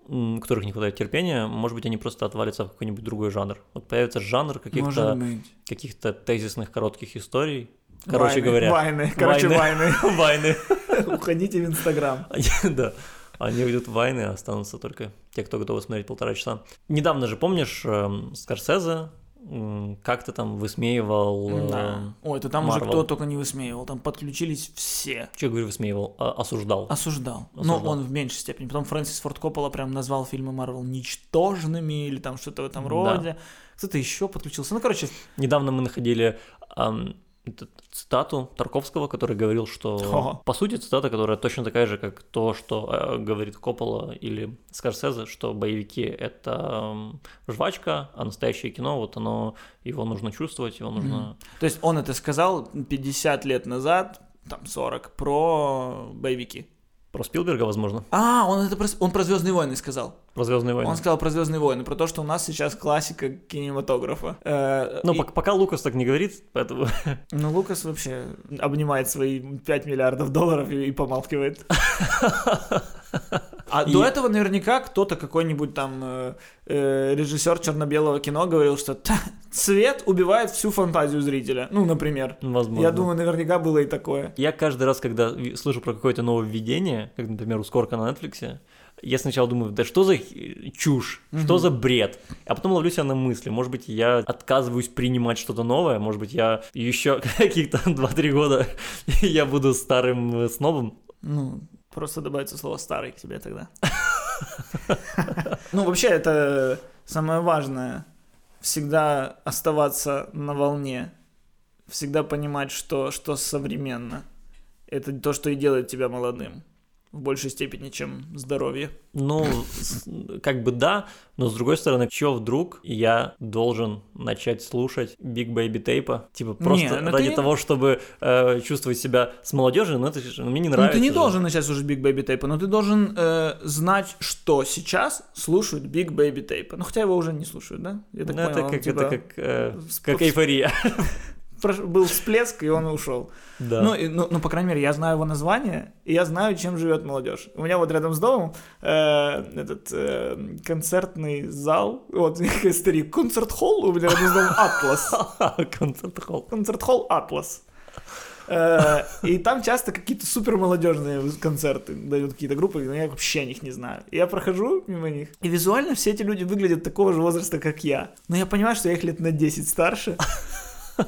которых не хватает терпения, может быть, они просто отвалятся в какой-нибудь другой жанр. Вот появится жанр каких-то каких-то тезисных коротких историй. Короче Вайны, говоря, Вайны, короче, вайны. вайны. (laughs) (laughs) Уходите в Инстаграм. Да. Они уйдут в войны, а останутся только те, кто готовы смотреть полтора часа. Недавно же, помнишь, эм, Скорсезе м, как ты там высмеивал... э, Да. Ой, это там уже Marvel. кто только не высмеивал, там подключились все. Я говорю, высмеивал? А, осуждал. Осуждал. Но Осуждал. он в меньшей степени. Потом Фрэнсис Форд Коппола прям назвал фильмы Марвел ничтожными или там что-то в этом Да. роде. Кто-то еще подключился. Ну, короче, Недавно мы находили этот цитату Тарковского, который говорил, что... Ого. По сути, цитата, которая точно такая же, как то, что э, говорит Коппола или Скорсезе, что боевики — это ам, жвачка, а настоящее кино, вот оно, его нужно чувствовать, его нужно... то есть он это сказал 50 лет назад, там 40, про боевики. Про Спилберга, возможно, А, он это про, он про Звездные войны сказал. про «Звездные войны». Он сказал про Звездные войны, про то, что у нас сейчас классика кинематографа. Э, Ну, и- пок- пока Лукас так не говорит, поэтому... (laughs) ну, Лукас вообще обнимает свои 5 миллиардов долларов и, и помалкивает. (laughs) А И- до этого наверняка кто-то, какой-нибудь там э, э, режиссер черно-белого кино говорил, что «Та, цвет убивает всю фантазию зрителя. Ну, например. Возможно. Я думаю, наверняка было и такое. Я каждый раз, когда слышу про какое-то нововведение, как, например, ускорка на Netflix, я сначала думаю, да что за чушь, что за бред, а потом ловлю себя на мысли, может быть, я отказываюсь принимать что-то новое, может быть, я еще (laughs) каких-то 2-3 года (laughs) я буду старым э, снобом. Ну, просто добавится слово «старый» к тебе тогда. (laughs) Ну, вообще, это самое важное. Всегда оставаться на волне. Всегда понимать, что, что современно. Это то, что и делает тебя молодым. В большей степени, чем здоровье. Ну, как бы да, но с другой стороны, чё вдруг я должен начать слушать Big Baby Tape? Типа просто ну ради ты- того, чтобы э, чувствовать себя с молодежью, ну это же- ну, мне не Ну, нравится. ты не же. должен начать слушать Big Baby Tape, но ты должен э, знать, что сейчас слушают Big Baby Tape. Ну, хотя его уже не слушают, да? Я так Ну, понял, это как, типа, это как, э, как эйфория. (laughs) был всплеск, и он ушел. Да. Ну, и- ну, ну, по крайней мере, я знаю его название, и я знаю, чем живет молодежь. У меня вот рядом с домом э, этот э, концертный зал, вот, (laughs) старик, концерт-холл, у меня рядом с домом Атлас. (laughs) Концерт-холл. Концерт-холл Атлас. Э, И там часто какие-то супер молодежные концерты дают какие-то группы, но я вообще о них не знаю. И Я прохожу мимо них, и визуально все эти люди выглядят такого же возраста, как я. Но я понимаю, что я их лет на 10 старше.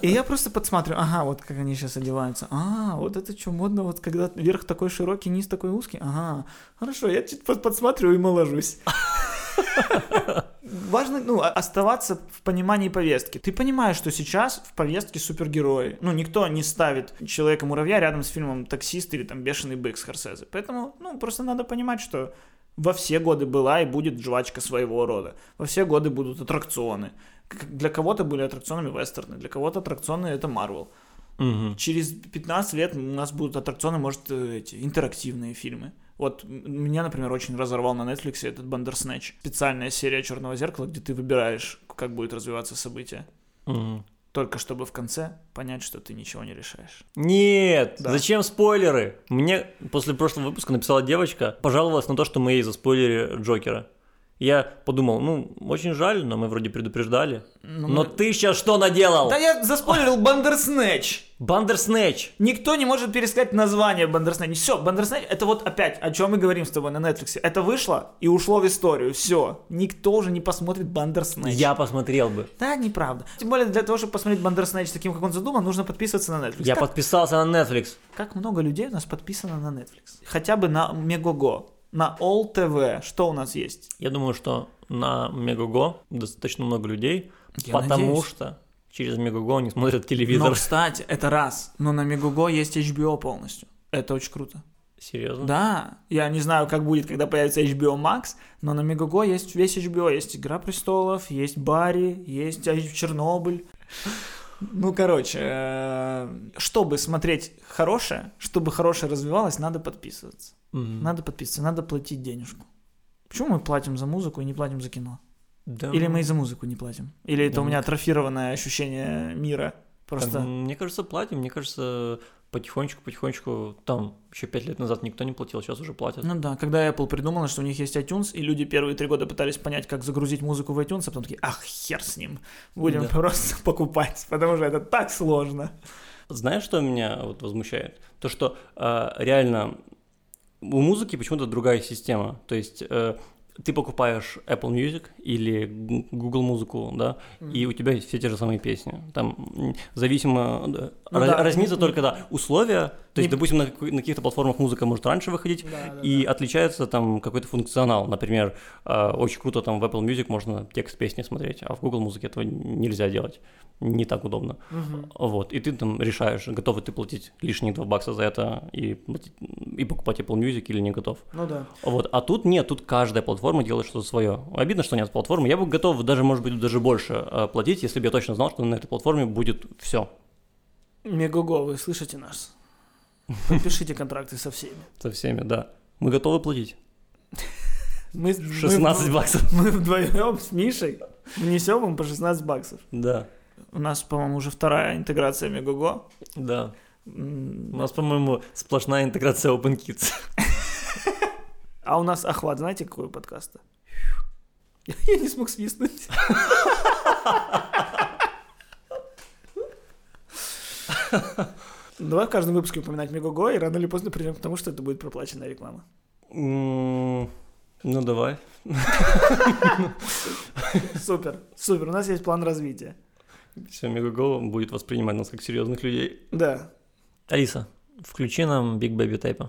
И я просто подсматриваю, ага, вот как они сейчас одеваются. А, вот это что, модно, вот когда верх такой широкий, низ такой узкий. Ага, хорошо, я чуть под- подсматриваю и моложусь. Важно, ну, оставаться в понимании повестки. Ты понимаешь, что сейчас в повестке супергерои. Ну, никто не ставит Человека-муравья рядом с фильмом «Таксист» или там «Бешеный бык» с Хорсезе. Поэтому, ну, просто надо понимать, что во все годы была и будет жвачка своего рода. Во все годы будут аттракционы. Для кого-то были аттракционами вестерны, для кого-то аттракционы это Марвел. Мгм. Через 15 лет у нас будут аттракционы, может, э, эти интерактивные фильмы. Вот меня, например, очень разорвал на Netflix этот Бандерснэч. Специальная серия Черного зеркала, где ты выбираешь, как будет развиваться событие. Мгм. Только чтобы в конце понять, что ты ничего не решаешь. Нет, Да. зачем спойлеры? Мне после прошлого выпуска написала девочка, пожаловалась на то, что мы ей заспойлерили Джокера. Я подумал, ну, очень жаль, но мы вроде предупреждали. Ну, но мы- ты сейчас что наделал? Да я заспойлерил Бандерснэч. Бандерснэч. Никто не может пересказать название Бандерснэч. Все, Бандерснэч это вот опять, о чем мы говорим с тобой на Netflix. Это вышло и ушло в историю. Все. Никто уже не посмотрит Бандерснэч. Я посмотрел бы. Да, неправда. Тем более для того, чтобы посмотреть Бандерснэч таким, как он задуман, нужно подписываться на Netflix. Я как, подписался на Netflix. как много людей у нас подписано на Netflix? Хотя бы на Мегого, на All TV. Что у нас есть? Я думаю, что на Мегаго достаточно много людей, Я потому надеюсь. что через Мегаго они смотрят Но, телевизор. кстати, это раз. Но на Мегого есть HBO полностью. Это очень круто. Серьезно? Да, я не знаю, как будет, когда появится HBO Max, но на Мегаго есть весь HBO, есть Игра престолов, есть Барри, есть Чернобыль. Ну, короче, э, чтобы смотреть хорошее, чтобы хорошее развивалось, надо подписываться. Мгм. Надо подписываться, надо платить денежку. Почему мы платим за музыку и не платим за кино? Да. Или мы и за музыку не платим? Или это Да у меня атрофированное ощущение мира? Просто... Мне кажется, платим. Мне кажется, потихонечку, потихонечку, там, еще пять лет назад никто не платил, сейчас уже платят. Ну да, когда Apple придумала, что у них есть iTunes, и люди первые три года пытались понять, как загрузить музыку в iTunes, а потом такие, ах, хер с ним, будем Да. (laughs) просто покупать, потому что это так сложно. Знаешь, что меня вот возмущает? То, что э, реально у музыки почему-то другая система. То есть э, ты покупаешь Apple Music или Google музыку, да, и у тебя есть все те же самые песни. Там зависимо, да, Ну раз- да. разница только, да, условия. То есть, Не- допустим, на, на каких-то платформах музыка может раньше выходить, и отличается там какой-то функционал. Например, э, очень круто там в Apple Music можно текст песни смотреть, а в Google музыке этого нельзя делать. Не так удобно. Вот, и ты там решаешь, готов ты платить лишние 2 бакса за это и, и покупать Apple Music или не готов. Ну да. Вот, а тут нет, тут каждая платформа делает что-то свое. Обидно, что нет платформы. Я бы готов даже, может быть, даже больше э, платить, если бы я точно знал, что на этой платформе будет все. Мегого, вы слышите нас? Подпишите контракты со всеми. Со всеми, да. Мы готовы платить. (laughs) Мы, 16 мы, баксов. Мы вдвоем с Мишей внесем им по 16 баксов. Да, У нас, по-моему, уже вторая интеграция Мегого. да. У нас, по-моему, сплошная интеграция OpenKids. (laughs) А у нас охват, знаете, какой у подкаста? Я не смог свистнуть. Давай в каждом выпуске упоминать Мегого, и рано или поздно придем к тому, что это будет проплаченная реклама. Ну, давай. Супер, супер, у нас есть план развития. Все, Megogo будет воспринимать нас как серьезных людей. Да, Алиса, включи нам Big Baby Tape.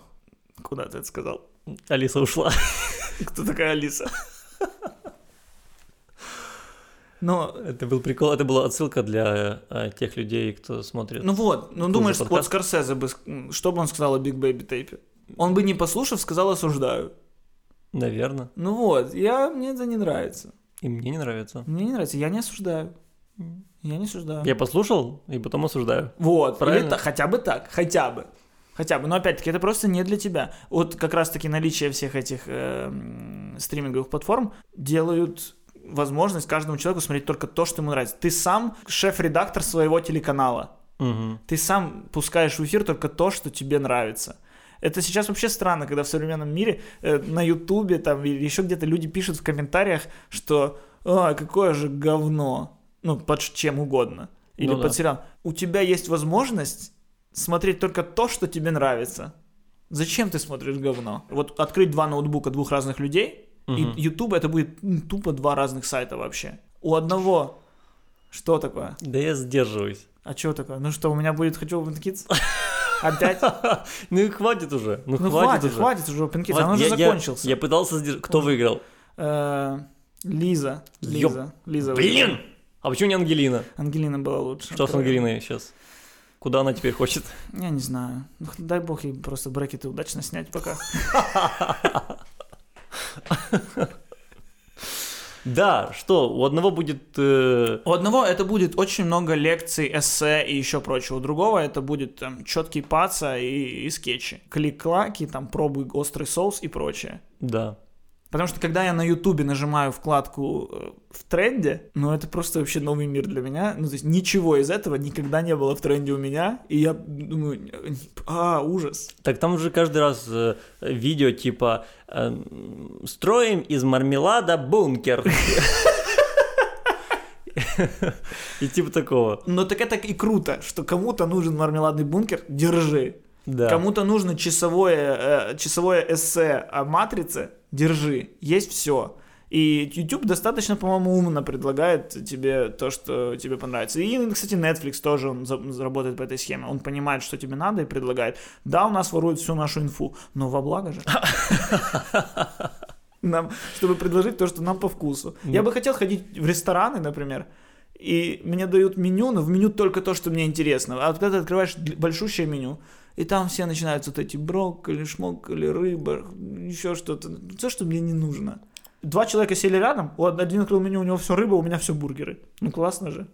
куда ты это сказал? Алиса ушла. (laughs) Кто такая Алиса? Но, Это был прикол, это была отсылка для э, тех людей, кто смотрит. ну вот, ну думаешь, же вот подкаст. Скорсезе бы, что бы он сказал о Big Baby Tape е? Он бы не послушав, сказал осуждаю. Наверное. Ну вот, я, мне это не нравится. И мне не нравится. Мне не нравится, я не осуждаю. Я не осуждаю. Я послушал и потом осуждаю. Вот, Правильно. или хотя бы так, хотя бы. Хотя бы, но опять-таки это просто не для тебя. Вот как раз-таки наличие всех этих э, стриминговых платформ делают возможность каждому человеку смотреть только то, что ему нравится. Ты сам шеф-редактор своего телеканала. Мгм. Ты сам пускаешь в эфир только то, что тебе нравится. Это сейчас вообще странно, когда в современном мире э, на Ютубе там или еще где-то люди пишут в комментариях, что «А, какое же говно!» Ну, под чем угодно. Или Ну под да. сериал. У тебя есть возможность смотреть только то, что тебе нравится. Зачем ты смотришь говно? Вот открыть два ноутбука двух разных людей, Мгм. и YouTube это будет тупо два разных сайта вообще. У одного что такое? Да я сдерживаюсь. А что такое? Ну что, у меня будет «Хочу Open Kids»? Опять? (laughs) Ну и хватит уже. Ну, Ну хватит, хватит, уже. хватит уже Open Kids, оно уже закончился. Я, пытался сдержать. Кто выиграл? Э, Лиза. Лиза. Лиза. Блин! А почему не Ангелина? Ангелина была лучше. Что с Ангелиной сейчас? Куда она теперь хочет? Я не знаю. Ну, Дай бог ей просто брекеты удачно снять пока. Да, что, у одного будет... э, У одного это будет очень много лекций, эссе и еще прочего. У другого это будет там четкий паца и, и скетчи. Клик-клаки, там пробуй острый соус и прочее. Да. Потому что когда я на Ютубе нажимаю вкладку э, в тренде, ну это просто вообще новый мир для меня. Ну то есть ничего из этого никогда не было в тренде у меня, и я думаю, а, ужас. Так там же каждый раз э, видео типа э, «Строим из мармелада бункер». И типа такого. Но так это и круто, что кому-то нужен мармеладный бункер, держи. Да. Кому-то нужно часовое, э, часовое эссе о матрице, держи. Есть все. И YouTube достаточно, по-моему, умно предлагает тебе то, что тебе понравится. И, кстати, Netflix тоже он за- работает по этой схеме. Он понимает, что тебе надо и предлагает. Да, у нас воруют всю нашу инфу, но во благо же. (laughs) Нам, чтобы предложить то, что нам по вкусу. Я бы хотел ходить в рестораны, например, и мне дают меню, но в меню только то, что мне интересно. А когда ты открываешь большущее меню, и там все начинаются вот эти брокколи, шмокколи, рыба, еще что-то. Все, что мне не нужно. Два человека сели рядом, один открыл меню, у него все рыба, у меня все бургеры. Ну классно же.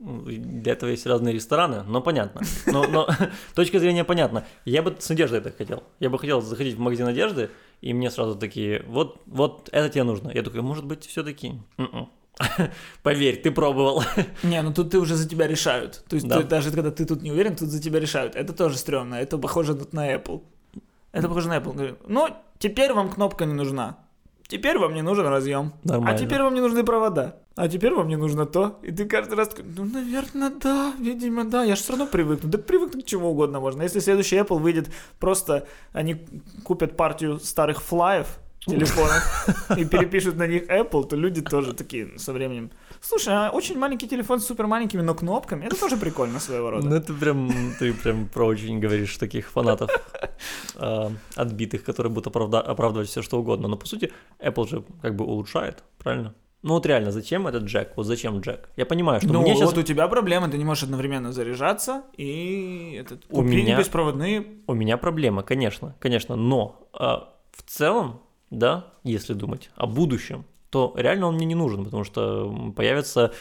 Ну, Для этого есть разные рестораны, но понятно. Но, но (laughs) точка зрения понятна. Я бы с одеждой так хотел. Я бы хотел заходить в магазин одежды, и мне сразу такие, вот, вот это тебе нужно. Я такой, может быть, все-таки. (laughs) Поверь, ты пробовал. (laughs) Не, ну тут ты уже за тебя решают. То есть Да. ты- даже когда ты тут не уверен, тут за тебя решают. Это тоже стрёмно. Это похоже тут на Apple. Это похоже на Apple. Ну, теперь вам кнопка не нужна. Теперь вам не нужен разъем. Нормально. А теперь вам не нужны провода. А теперь вам не нужно то. И ты каждый раз такой, ну, наверное, да, видимо, да. Я же все равно привыкну. Да привыкну к чему угодно можно. Если следующий Apple выйдет, просто они купят партию старых флаев телефонов (laughs) и перепишут на них Apple, то люди тоже такие со временем. Слушай, а очень маленький телефон с супер маленькими, но кнопками, это тоже прикольно своего рода. Ну, это прям, ты прям про очень говоришь таких фанатов а, отбитых, которые будут оправда- оправдывать все что угодно. Но по сути, Apple же как бы улучшает, правильно? Ну вот реально, зачем этот джек? Вот зачем джек? Я понимаю, что ну, мне сейчас вот у тебя проблема, ты не можешь одновременно заряжаться и этот, У меня- беспроводные. У меня проблема, конечно, конечно, но а, в целом, да, если думать о будущем, то реально он мне не нужен, потому что появятся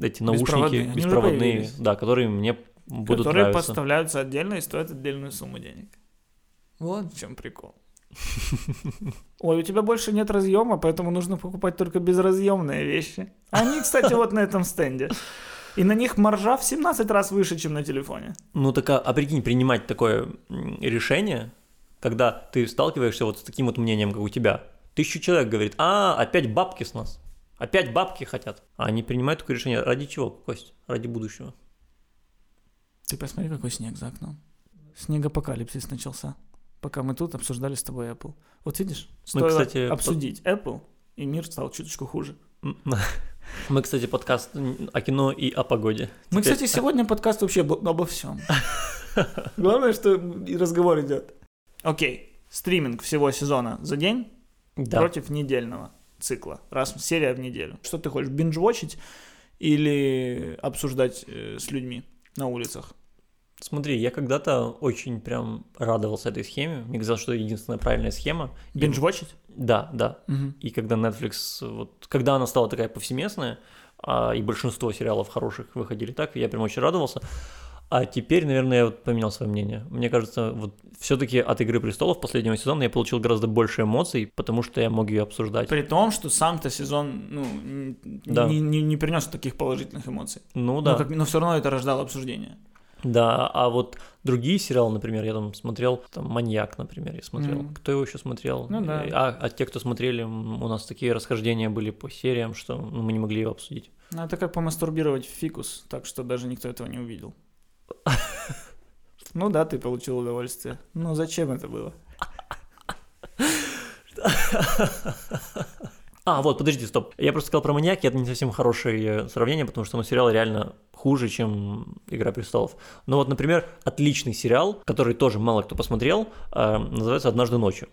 эти наушники Беспроводные, беспроводные, да, которые мне будут которые нравиться. поставляются отдельно и стоят отдельную сумму денег. Вот в чем прикол. (laughs) Ой, у тебя больше нет разъема, поэтому нужно покупать только безразъемные вещи. Они, кстати, вот на этом стенде. И на них маржа в 17 раз выше, чем на телефоне. Ну так, а, а прикинь, принимать такое решение, когда ты сталкиваешься вот с таким вот мнением, как у тебя. Тысячу человек говорит, а, опять бабки с нас. Опять бабки хотят. А они принимают такое решение ради чего, Кость? Ради будущего. Ты посмотри, какой снег за окном. Снегопокалипсис начался. Пока мы тут обсуждали с тобой Apple. Вот видишь, стоило кстати, по- обсудить Apple, и мир стал чуточку хуже. (laughs) Мы, кстати, подкаст о кино и о погоде. Мы, Теперь- кстати, сегодня подкаст вообще обо, обо всем. (laughs) Главное, что и разговор идет. Окей, стриминг всего сезона за день Да. против недельного цикла. Раз серия в неделю. Что ты хочешь, биндж-вотчить или обсуждать э, с людьми на улицах? Смотри, я когда-то очень прям радовался этой схеме. Мне казалось, что это единственная правильная схема. И- Биндж-вотчить? Да, да. Мгм. И когда Netflix, вот, когда она стала такая повсеместная, а, и большинство сериалов хороших выходили так, я прям очень радовался. А теперь, наверное, я вот поменял свое мнение. Мне кажется, вот все-таки от Игры престолов последнего сезона я получил гораздо больше эмоций, потому что я мог ее обсуждать. При том, что сам-то сезон ну, Да. не, не- не принес таких положительных эмоций. Ну да. Но, как- но все равно это рождало обсуждение. Да, а вот другие сериалы, например, я там смотрел, там «Маньяк», например, я смотрел. Мгм. Кто его еще смотрел? Ну да. А, а те, кто смотрели, у нас такие расхождения были по сериям, что ну, мы не могли его обсудить. Ну, это как помастурбировать фикус, так что даже никто этого не увидел. (laughs) Ну да, ты получил удовольствие. Ну зачем это было? А, вот, подожди, стоп. Я просто сказал про маньяки, это не совсем хорошее сравнение, потому что ну, сериал реально хуже, чем Игра престолов. Но вот, например, отличный сериал, который тоже мало кто посмотрел, э, называется Однажды ночью.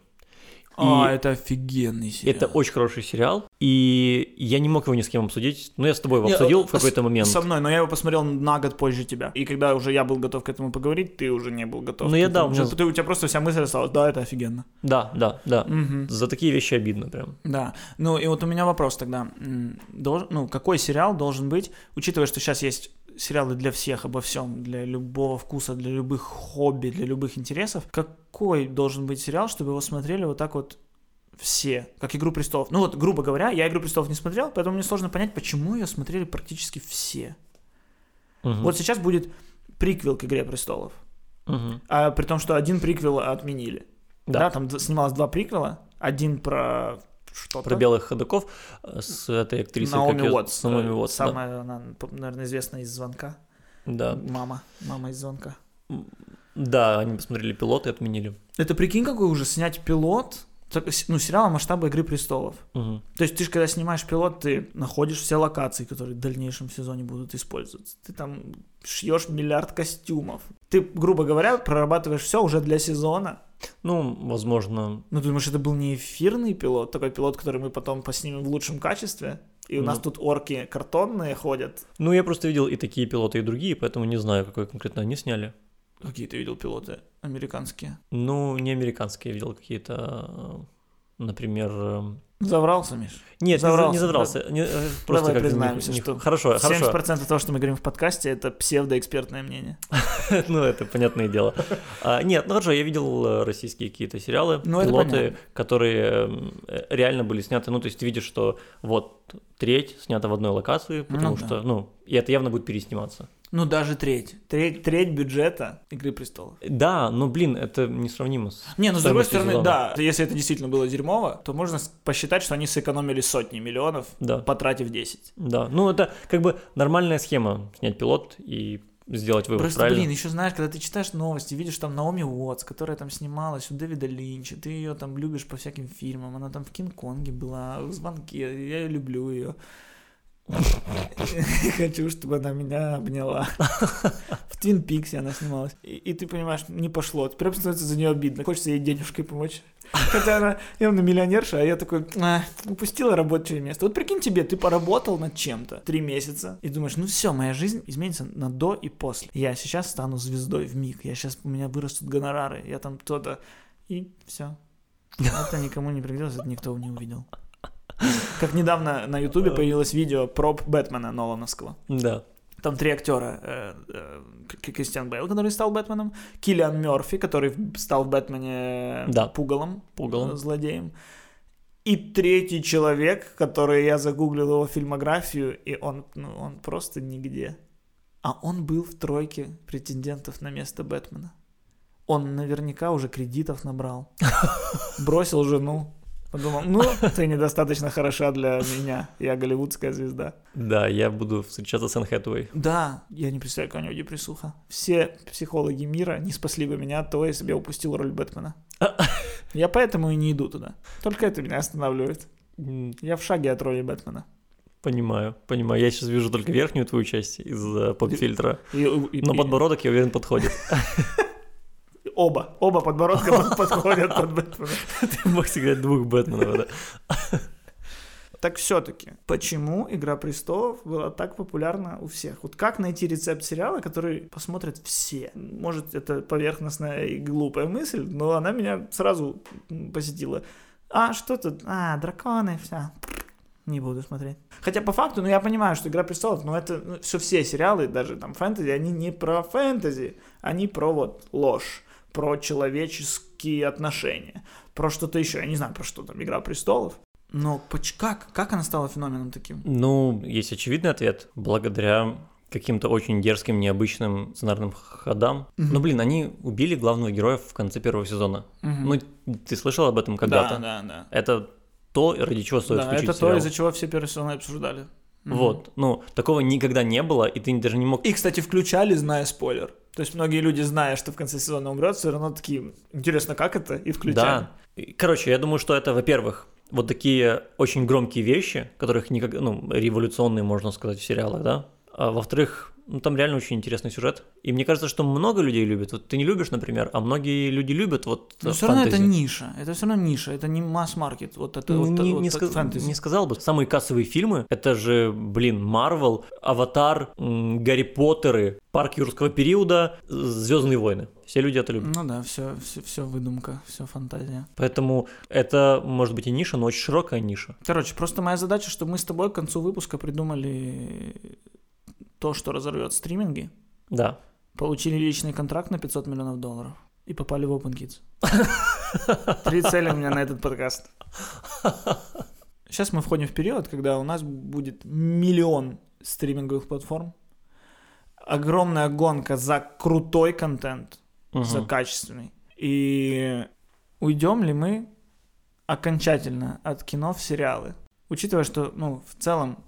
А, И это офигенный сериал. это очень хороший сериал, и я не мог его ни с кем обсудить. Ну, я с тобой его обсудил э, в какой-то момент. Со мной, но я его посмотрел на год позже тебя. И когда уже я был готов к этому поговорить, ты уже не был готов. Ну, я да, у меня- ты- у тебя просто вся мысль осталась. Да, это офигенно. Да, да, да. Мгм. За такие вещи обидно прям. Да. Ну и вот у меня вопрос тогда. Долж- ну, какой сериал должен быть, учитывая, что сейчас есть сериалы для всех, обо всем, для любого вкуса, для любых хобби, для любых интересов, какой должен быть сериал, чтобы его смотрели вот так вот все, как «Игру престолов». Ну вот, грубо говоря, я «Игру престолов» не смотрел, поэтому мне сложно понять, почему ее смотрели практически все. Мгм. Вот сейчас будет приквел к «Игре престолов», Мгм. а при том, что один приквел отменили. Да, Да. там снималось два приквела, один про что-то. Про белых ходоков э, с этой актрисой. Наоми Уотс. С Наоми э, Уотс, да. Самая, она, наверное, известная из «Звонка». Да. Мама, мама из «Звонка». Да, они посмотрели пилот и отменили. Это прикинь, какой уже снять пилот, ну, сериала масштаба «Игры престолов». Мгм. То есть ты же, когда снимаешь пилот, ты находишь все локации, которые в дальнейшем сезоне будут использоваться. Ты там шьешь миллиард костюмов. Ты, грубо говоря, прорабатываешь все уже для сезона. Ну, возможно, Ну, ты думаешь, это был не эфирный пилот, такой пилот, который мы потом поснимем в лучшем качестве? И у нас Ну. тут орки картонные ходят. Ну, я просто видел и такие пилоты, и другие, поэтому не знаю, какой конкретно они сняли. Какие ты видел пилоты американские? Ну, не американские, я видел какие-то, э, например... Заврался, Миш? Нет, не за- Заврался, не заврался. не, э, просто Давай как-то не- признаемся, не- что Хорошо, 70% хорошо. того, что мы говорим в подкасте, это псевдоэкспертное мнение. (laughs) ну, это понятное дело. А, нет, ну хорошо, я видел э, российские какие-то сериалы, Ну, пилоты, которые э, реально были сняты. Ну, то есть ты видишь, что вот треть снята в одной локации, потому Ну, да. что, ну, и это явно будет пересниматься. Ну, даже треть. Треть, треть бюджета «Игры престолов». Да, но, блин, это несравнимо с Не, ну с другой стороны, сезона. да, если это действительно было дерьмово, то можно посчитать, что они сэкономили сотни миллионов, Да. потратив 10. Да, ну это как бы нормальная схема снять пилот и сделать вывод, Просто, правильно? блин, еще знаешь, когда ты читаешь новости, видишь там Наоми Уотс, которая там снималась у Дэвида Линча, ты ее там любишь по всяким фильмам, она там в Кинг-Конге была, в Звонке, я люблю ее. (laughs) Хочу, чтобы она меня обняла. В Твин Пиксе она снималась. И, и ты понимаешь, не пошло. Прям становится за нее обидно. Хочется ей денежкой помочь. Хотя она явно миллионерша, а я такой, «А, упустила рабочее место. Вот прикинь тебе, ты поработал над чем-то три месяца и думаешь, ну все, моя жизнь изменится на до и после. Я сейчас стану звездой в миг, я сейчас, у меня вырастут гонорары, я там кто-то... И все. Это никому не пригодилось, это никто не увидел. (laughs) Как недавно на Ютубе появилось видео проб Бэтмена Нолановского. Да. Там три актера. э, э, Кристиан Бейл, который стал Бэтменом, Киллиан Мерфи, который стал в Бэтмене Да. пугалом, Пугалом. э, злодеем. И третий человек, который я загуглил его фильмографию, и он, ну, он просто нигде. А он был в тройке претендентов на место Бэтмена. Он наверняка уже кредитов набрал. (laughs) Бросил жену. Подумал, ну, ты недостаточно хороша для меня. Я голливудская звезда. Да, я буду встречаться с Энн Хэтэуэй. Да, я не представляю, какая у него депрессуха. Все психологи мира не спасли бы меня того, если бы я упустил роль Бэтмена. (laughs) Я поэтому и не иду туда. Только это меня останавливает. Я в шаге от роли Бэтмена. Понимаю, понимаю. Я сейчас вижу только верхнюю твою часть из-за поп-фильтра. И- и- Но подбородок, я уверен, подходит. (laughs) Оба, оба подбородка под- (laughs) подходят под Бэтмена. Ты мог сыграть двух Бэтменов, да? Так все-таки, почему «Игра престолов» была так популярна у всех? Вот как найти рецепт сериала, который посмотрят все? Может, это поверхностная и глупая мысль, но она меня сразу посетила. А, что тут? А, драконы, все. Не буду смотреть. Хотя по факту, ну я понимаю, что «Игра престолов», ну это все, все сериалы, даже там фэнтези, они не про фэнтези, они про вот ложь, про человеческие отношения, про что-то еще. Я не знаю, про что там «Игра престолов». Но как? Как она стала феноменом таким? Ну, есть очевидный ответ. Благодаря каким-то очень дерзким, необычным сценарным ходам. Мгм. Ну, блин, они убили главного героя в конце первого сезона. Мгм. Ну, ты слышал об этом когда-то? Да, да, да. Это то, ради чего стоит Да, включить это то, сериал. из-за чего все первые сезоны обсуждали. Мгм. Вот, ну, такого никогда не было, и ты даже не мог... И, кстати, включали, зная спойлер. То есть многие люди, зная, что в конце сезона умрет, все равно такие, интересно, как это? И включали. Да. Короче, я думаю, что это, во-первых, вот такие очень громкие вещи, которых никак, ну, революционные, можно сказать, в сериалах, да. А во-вторых, ну, там реально очень интересный сюжет. И мне кажется, что много людей любят. Вот ты не любишь, например, а многие люди любят вот Но все равно это ниша. Это все равно ниша. Это не масс-маркет. Вот это Ну, вот, не, вот не сказ- фэнтези. не сказал бы. Самые кассовые фильмы — это же, блин, Марвел, Аватар, Гарри Поттеры, Парк юрского периода, Звездные войны. Все люди это любят. Ну да, все, все, все выдумка, все фантазия. Поэтому это, может быть, и ниша, но очень широкая ниша. Короче, просто моя задача, чтобы мы с тобой к концу выпуска придумали то, что разорвет стриминги, Да. получили личный контракт на 500 миллионов долларов и попали в Open Kids. (laughs) Три цели у меня на этот подкаст. Сейчас мы входим в период, когда у нас будет миллион стриминговых платформ, огромная гонка за крутой контент, Мгм. за качественный. И уйдем ли мы окончательно от кино в сериалы? Учитывая, что, ну, в целом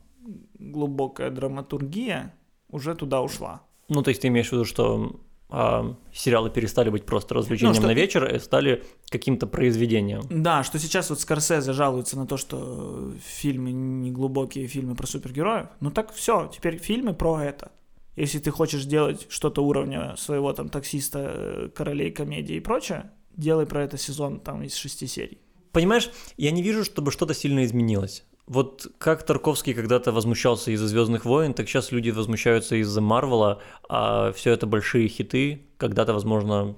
глубокая драматургия уже туда ушла. Ну, то есть ты имеешь в виду, что а, сериалы перестали быть просто развлечением Ну, что- на вечер и стали каким-то произведением. Да, что сейчас вот Скорсезе жалуется на то, что фильмы не глубокие фильмы про супергероев. Ну так все, теперь фильмы про это. Если ты хочешь делать что-то уровня своего там таксиста, э, королей комедии и прочее, делай про это сезон там из шести серий. Понимаешь, я не вижу, чтобы что-то сильно изменилось. Вот как Тарковский когда-то возмущался из-за Звездных войн, так сейчас люди возмущаются из-за Марвела, а все это большие хиты, когда-то, возможно,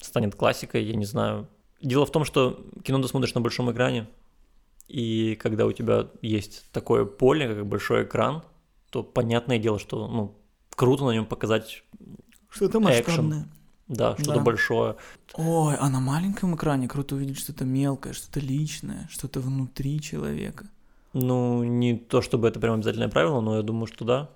станет классикой, я не знаю. Дело в том, что кино ты смотришь на большом экране, и когда у тебя есть такое поле, как большой экран, то понятное дело, что ну, круто на нем показать, Что-то масштабное. да, что-то Да. большое. Ой, а на маленьком экране круто увидеть что-то мелкое, что-то личное, что-то внутри человека. Ну, не то чтобы это прям обязательное правило, но я думаю, что да.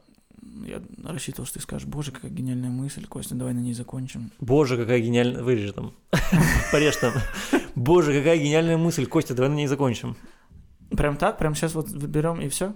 Я рассчитывал, что ты скажешь, боже, какая гениальная мысль, Костя, давай на ней закончим. Боже, какая гениальная... Вырежи там. (laughs) Порежь там. Боже, какая гениальная мысль. Костя, давай на ней закончим. Прям так? Прям сейчас вот выберем и все?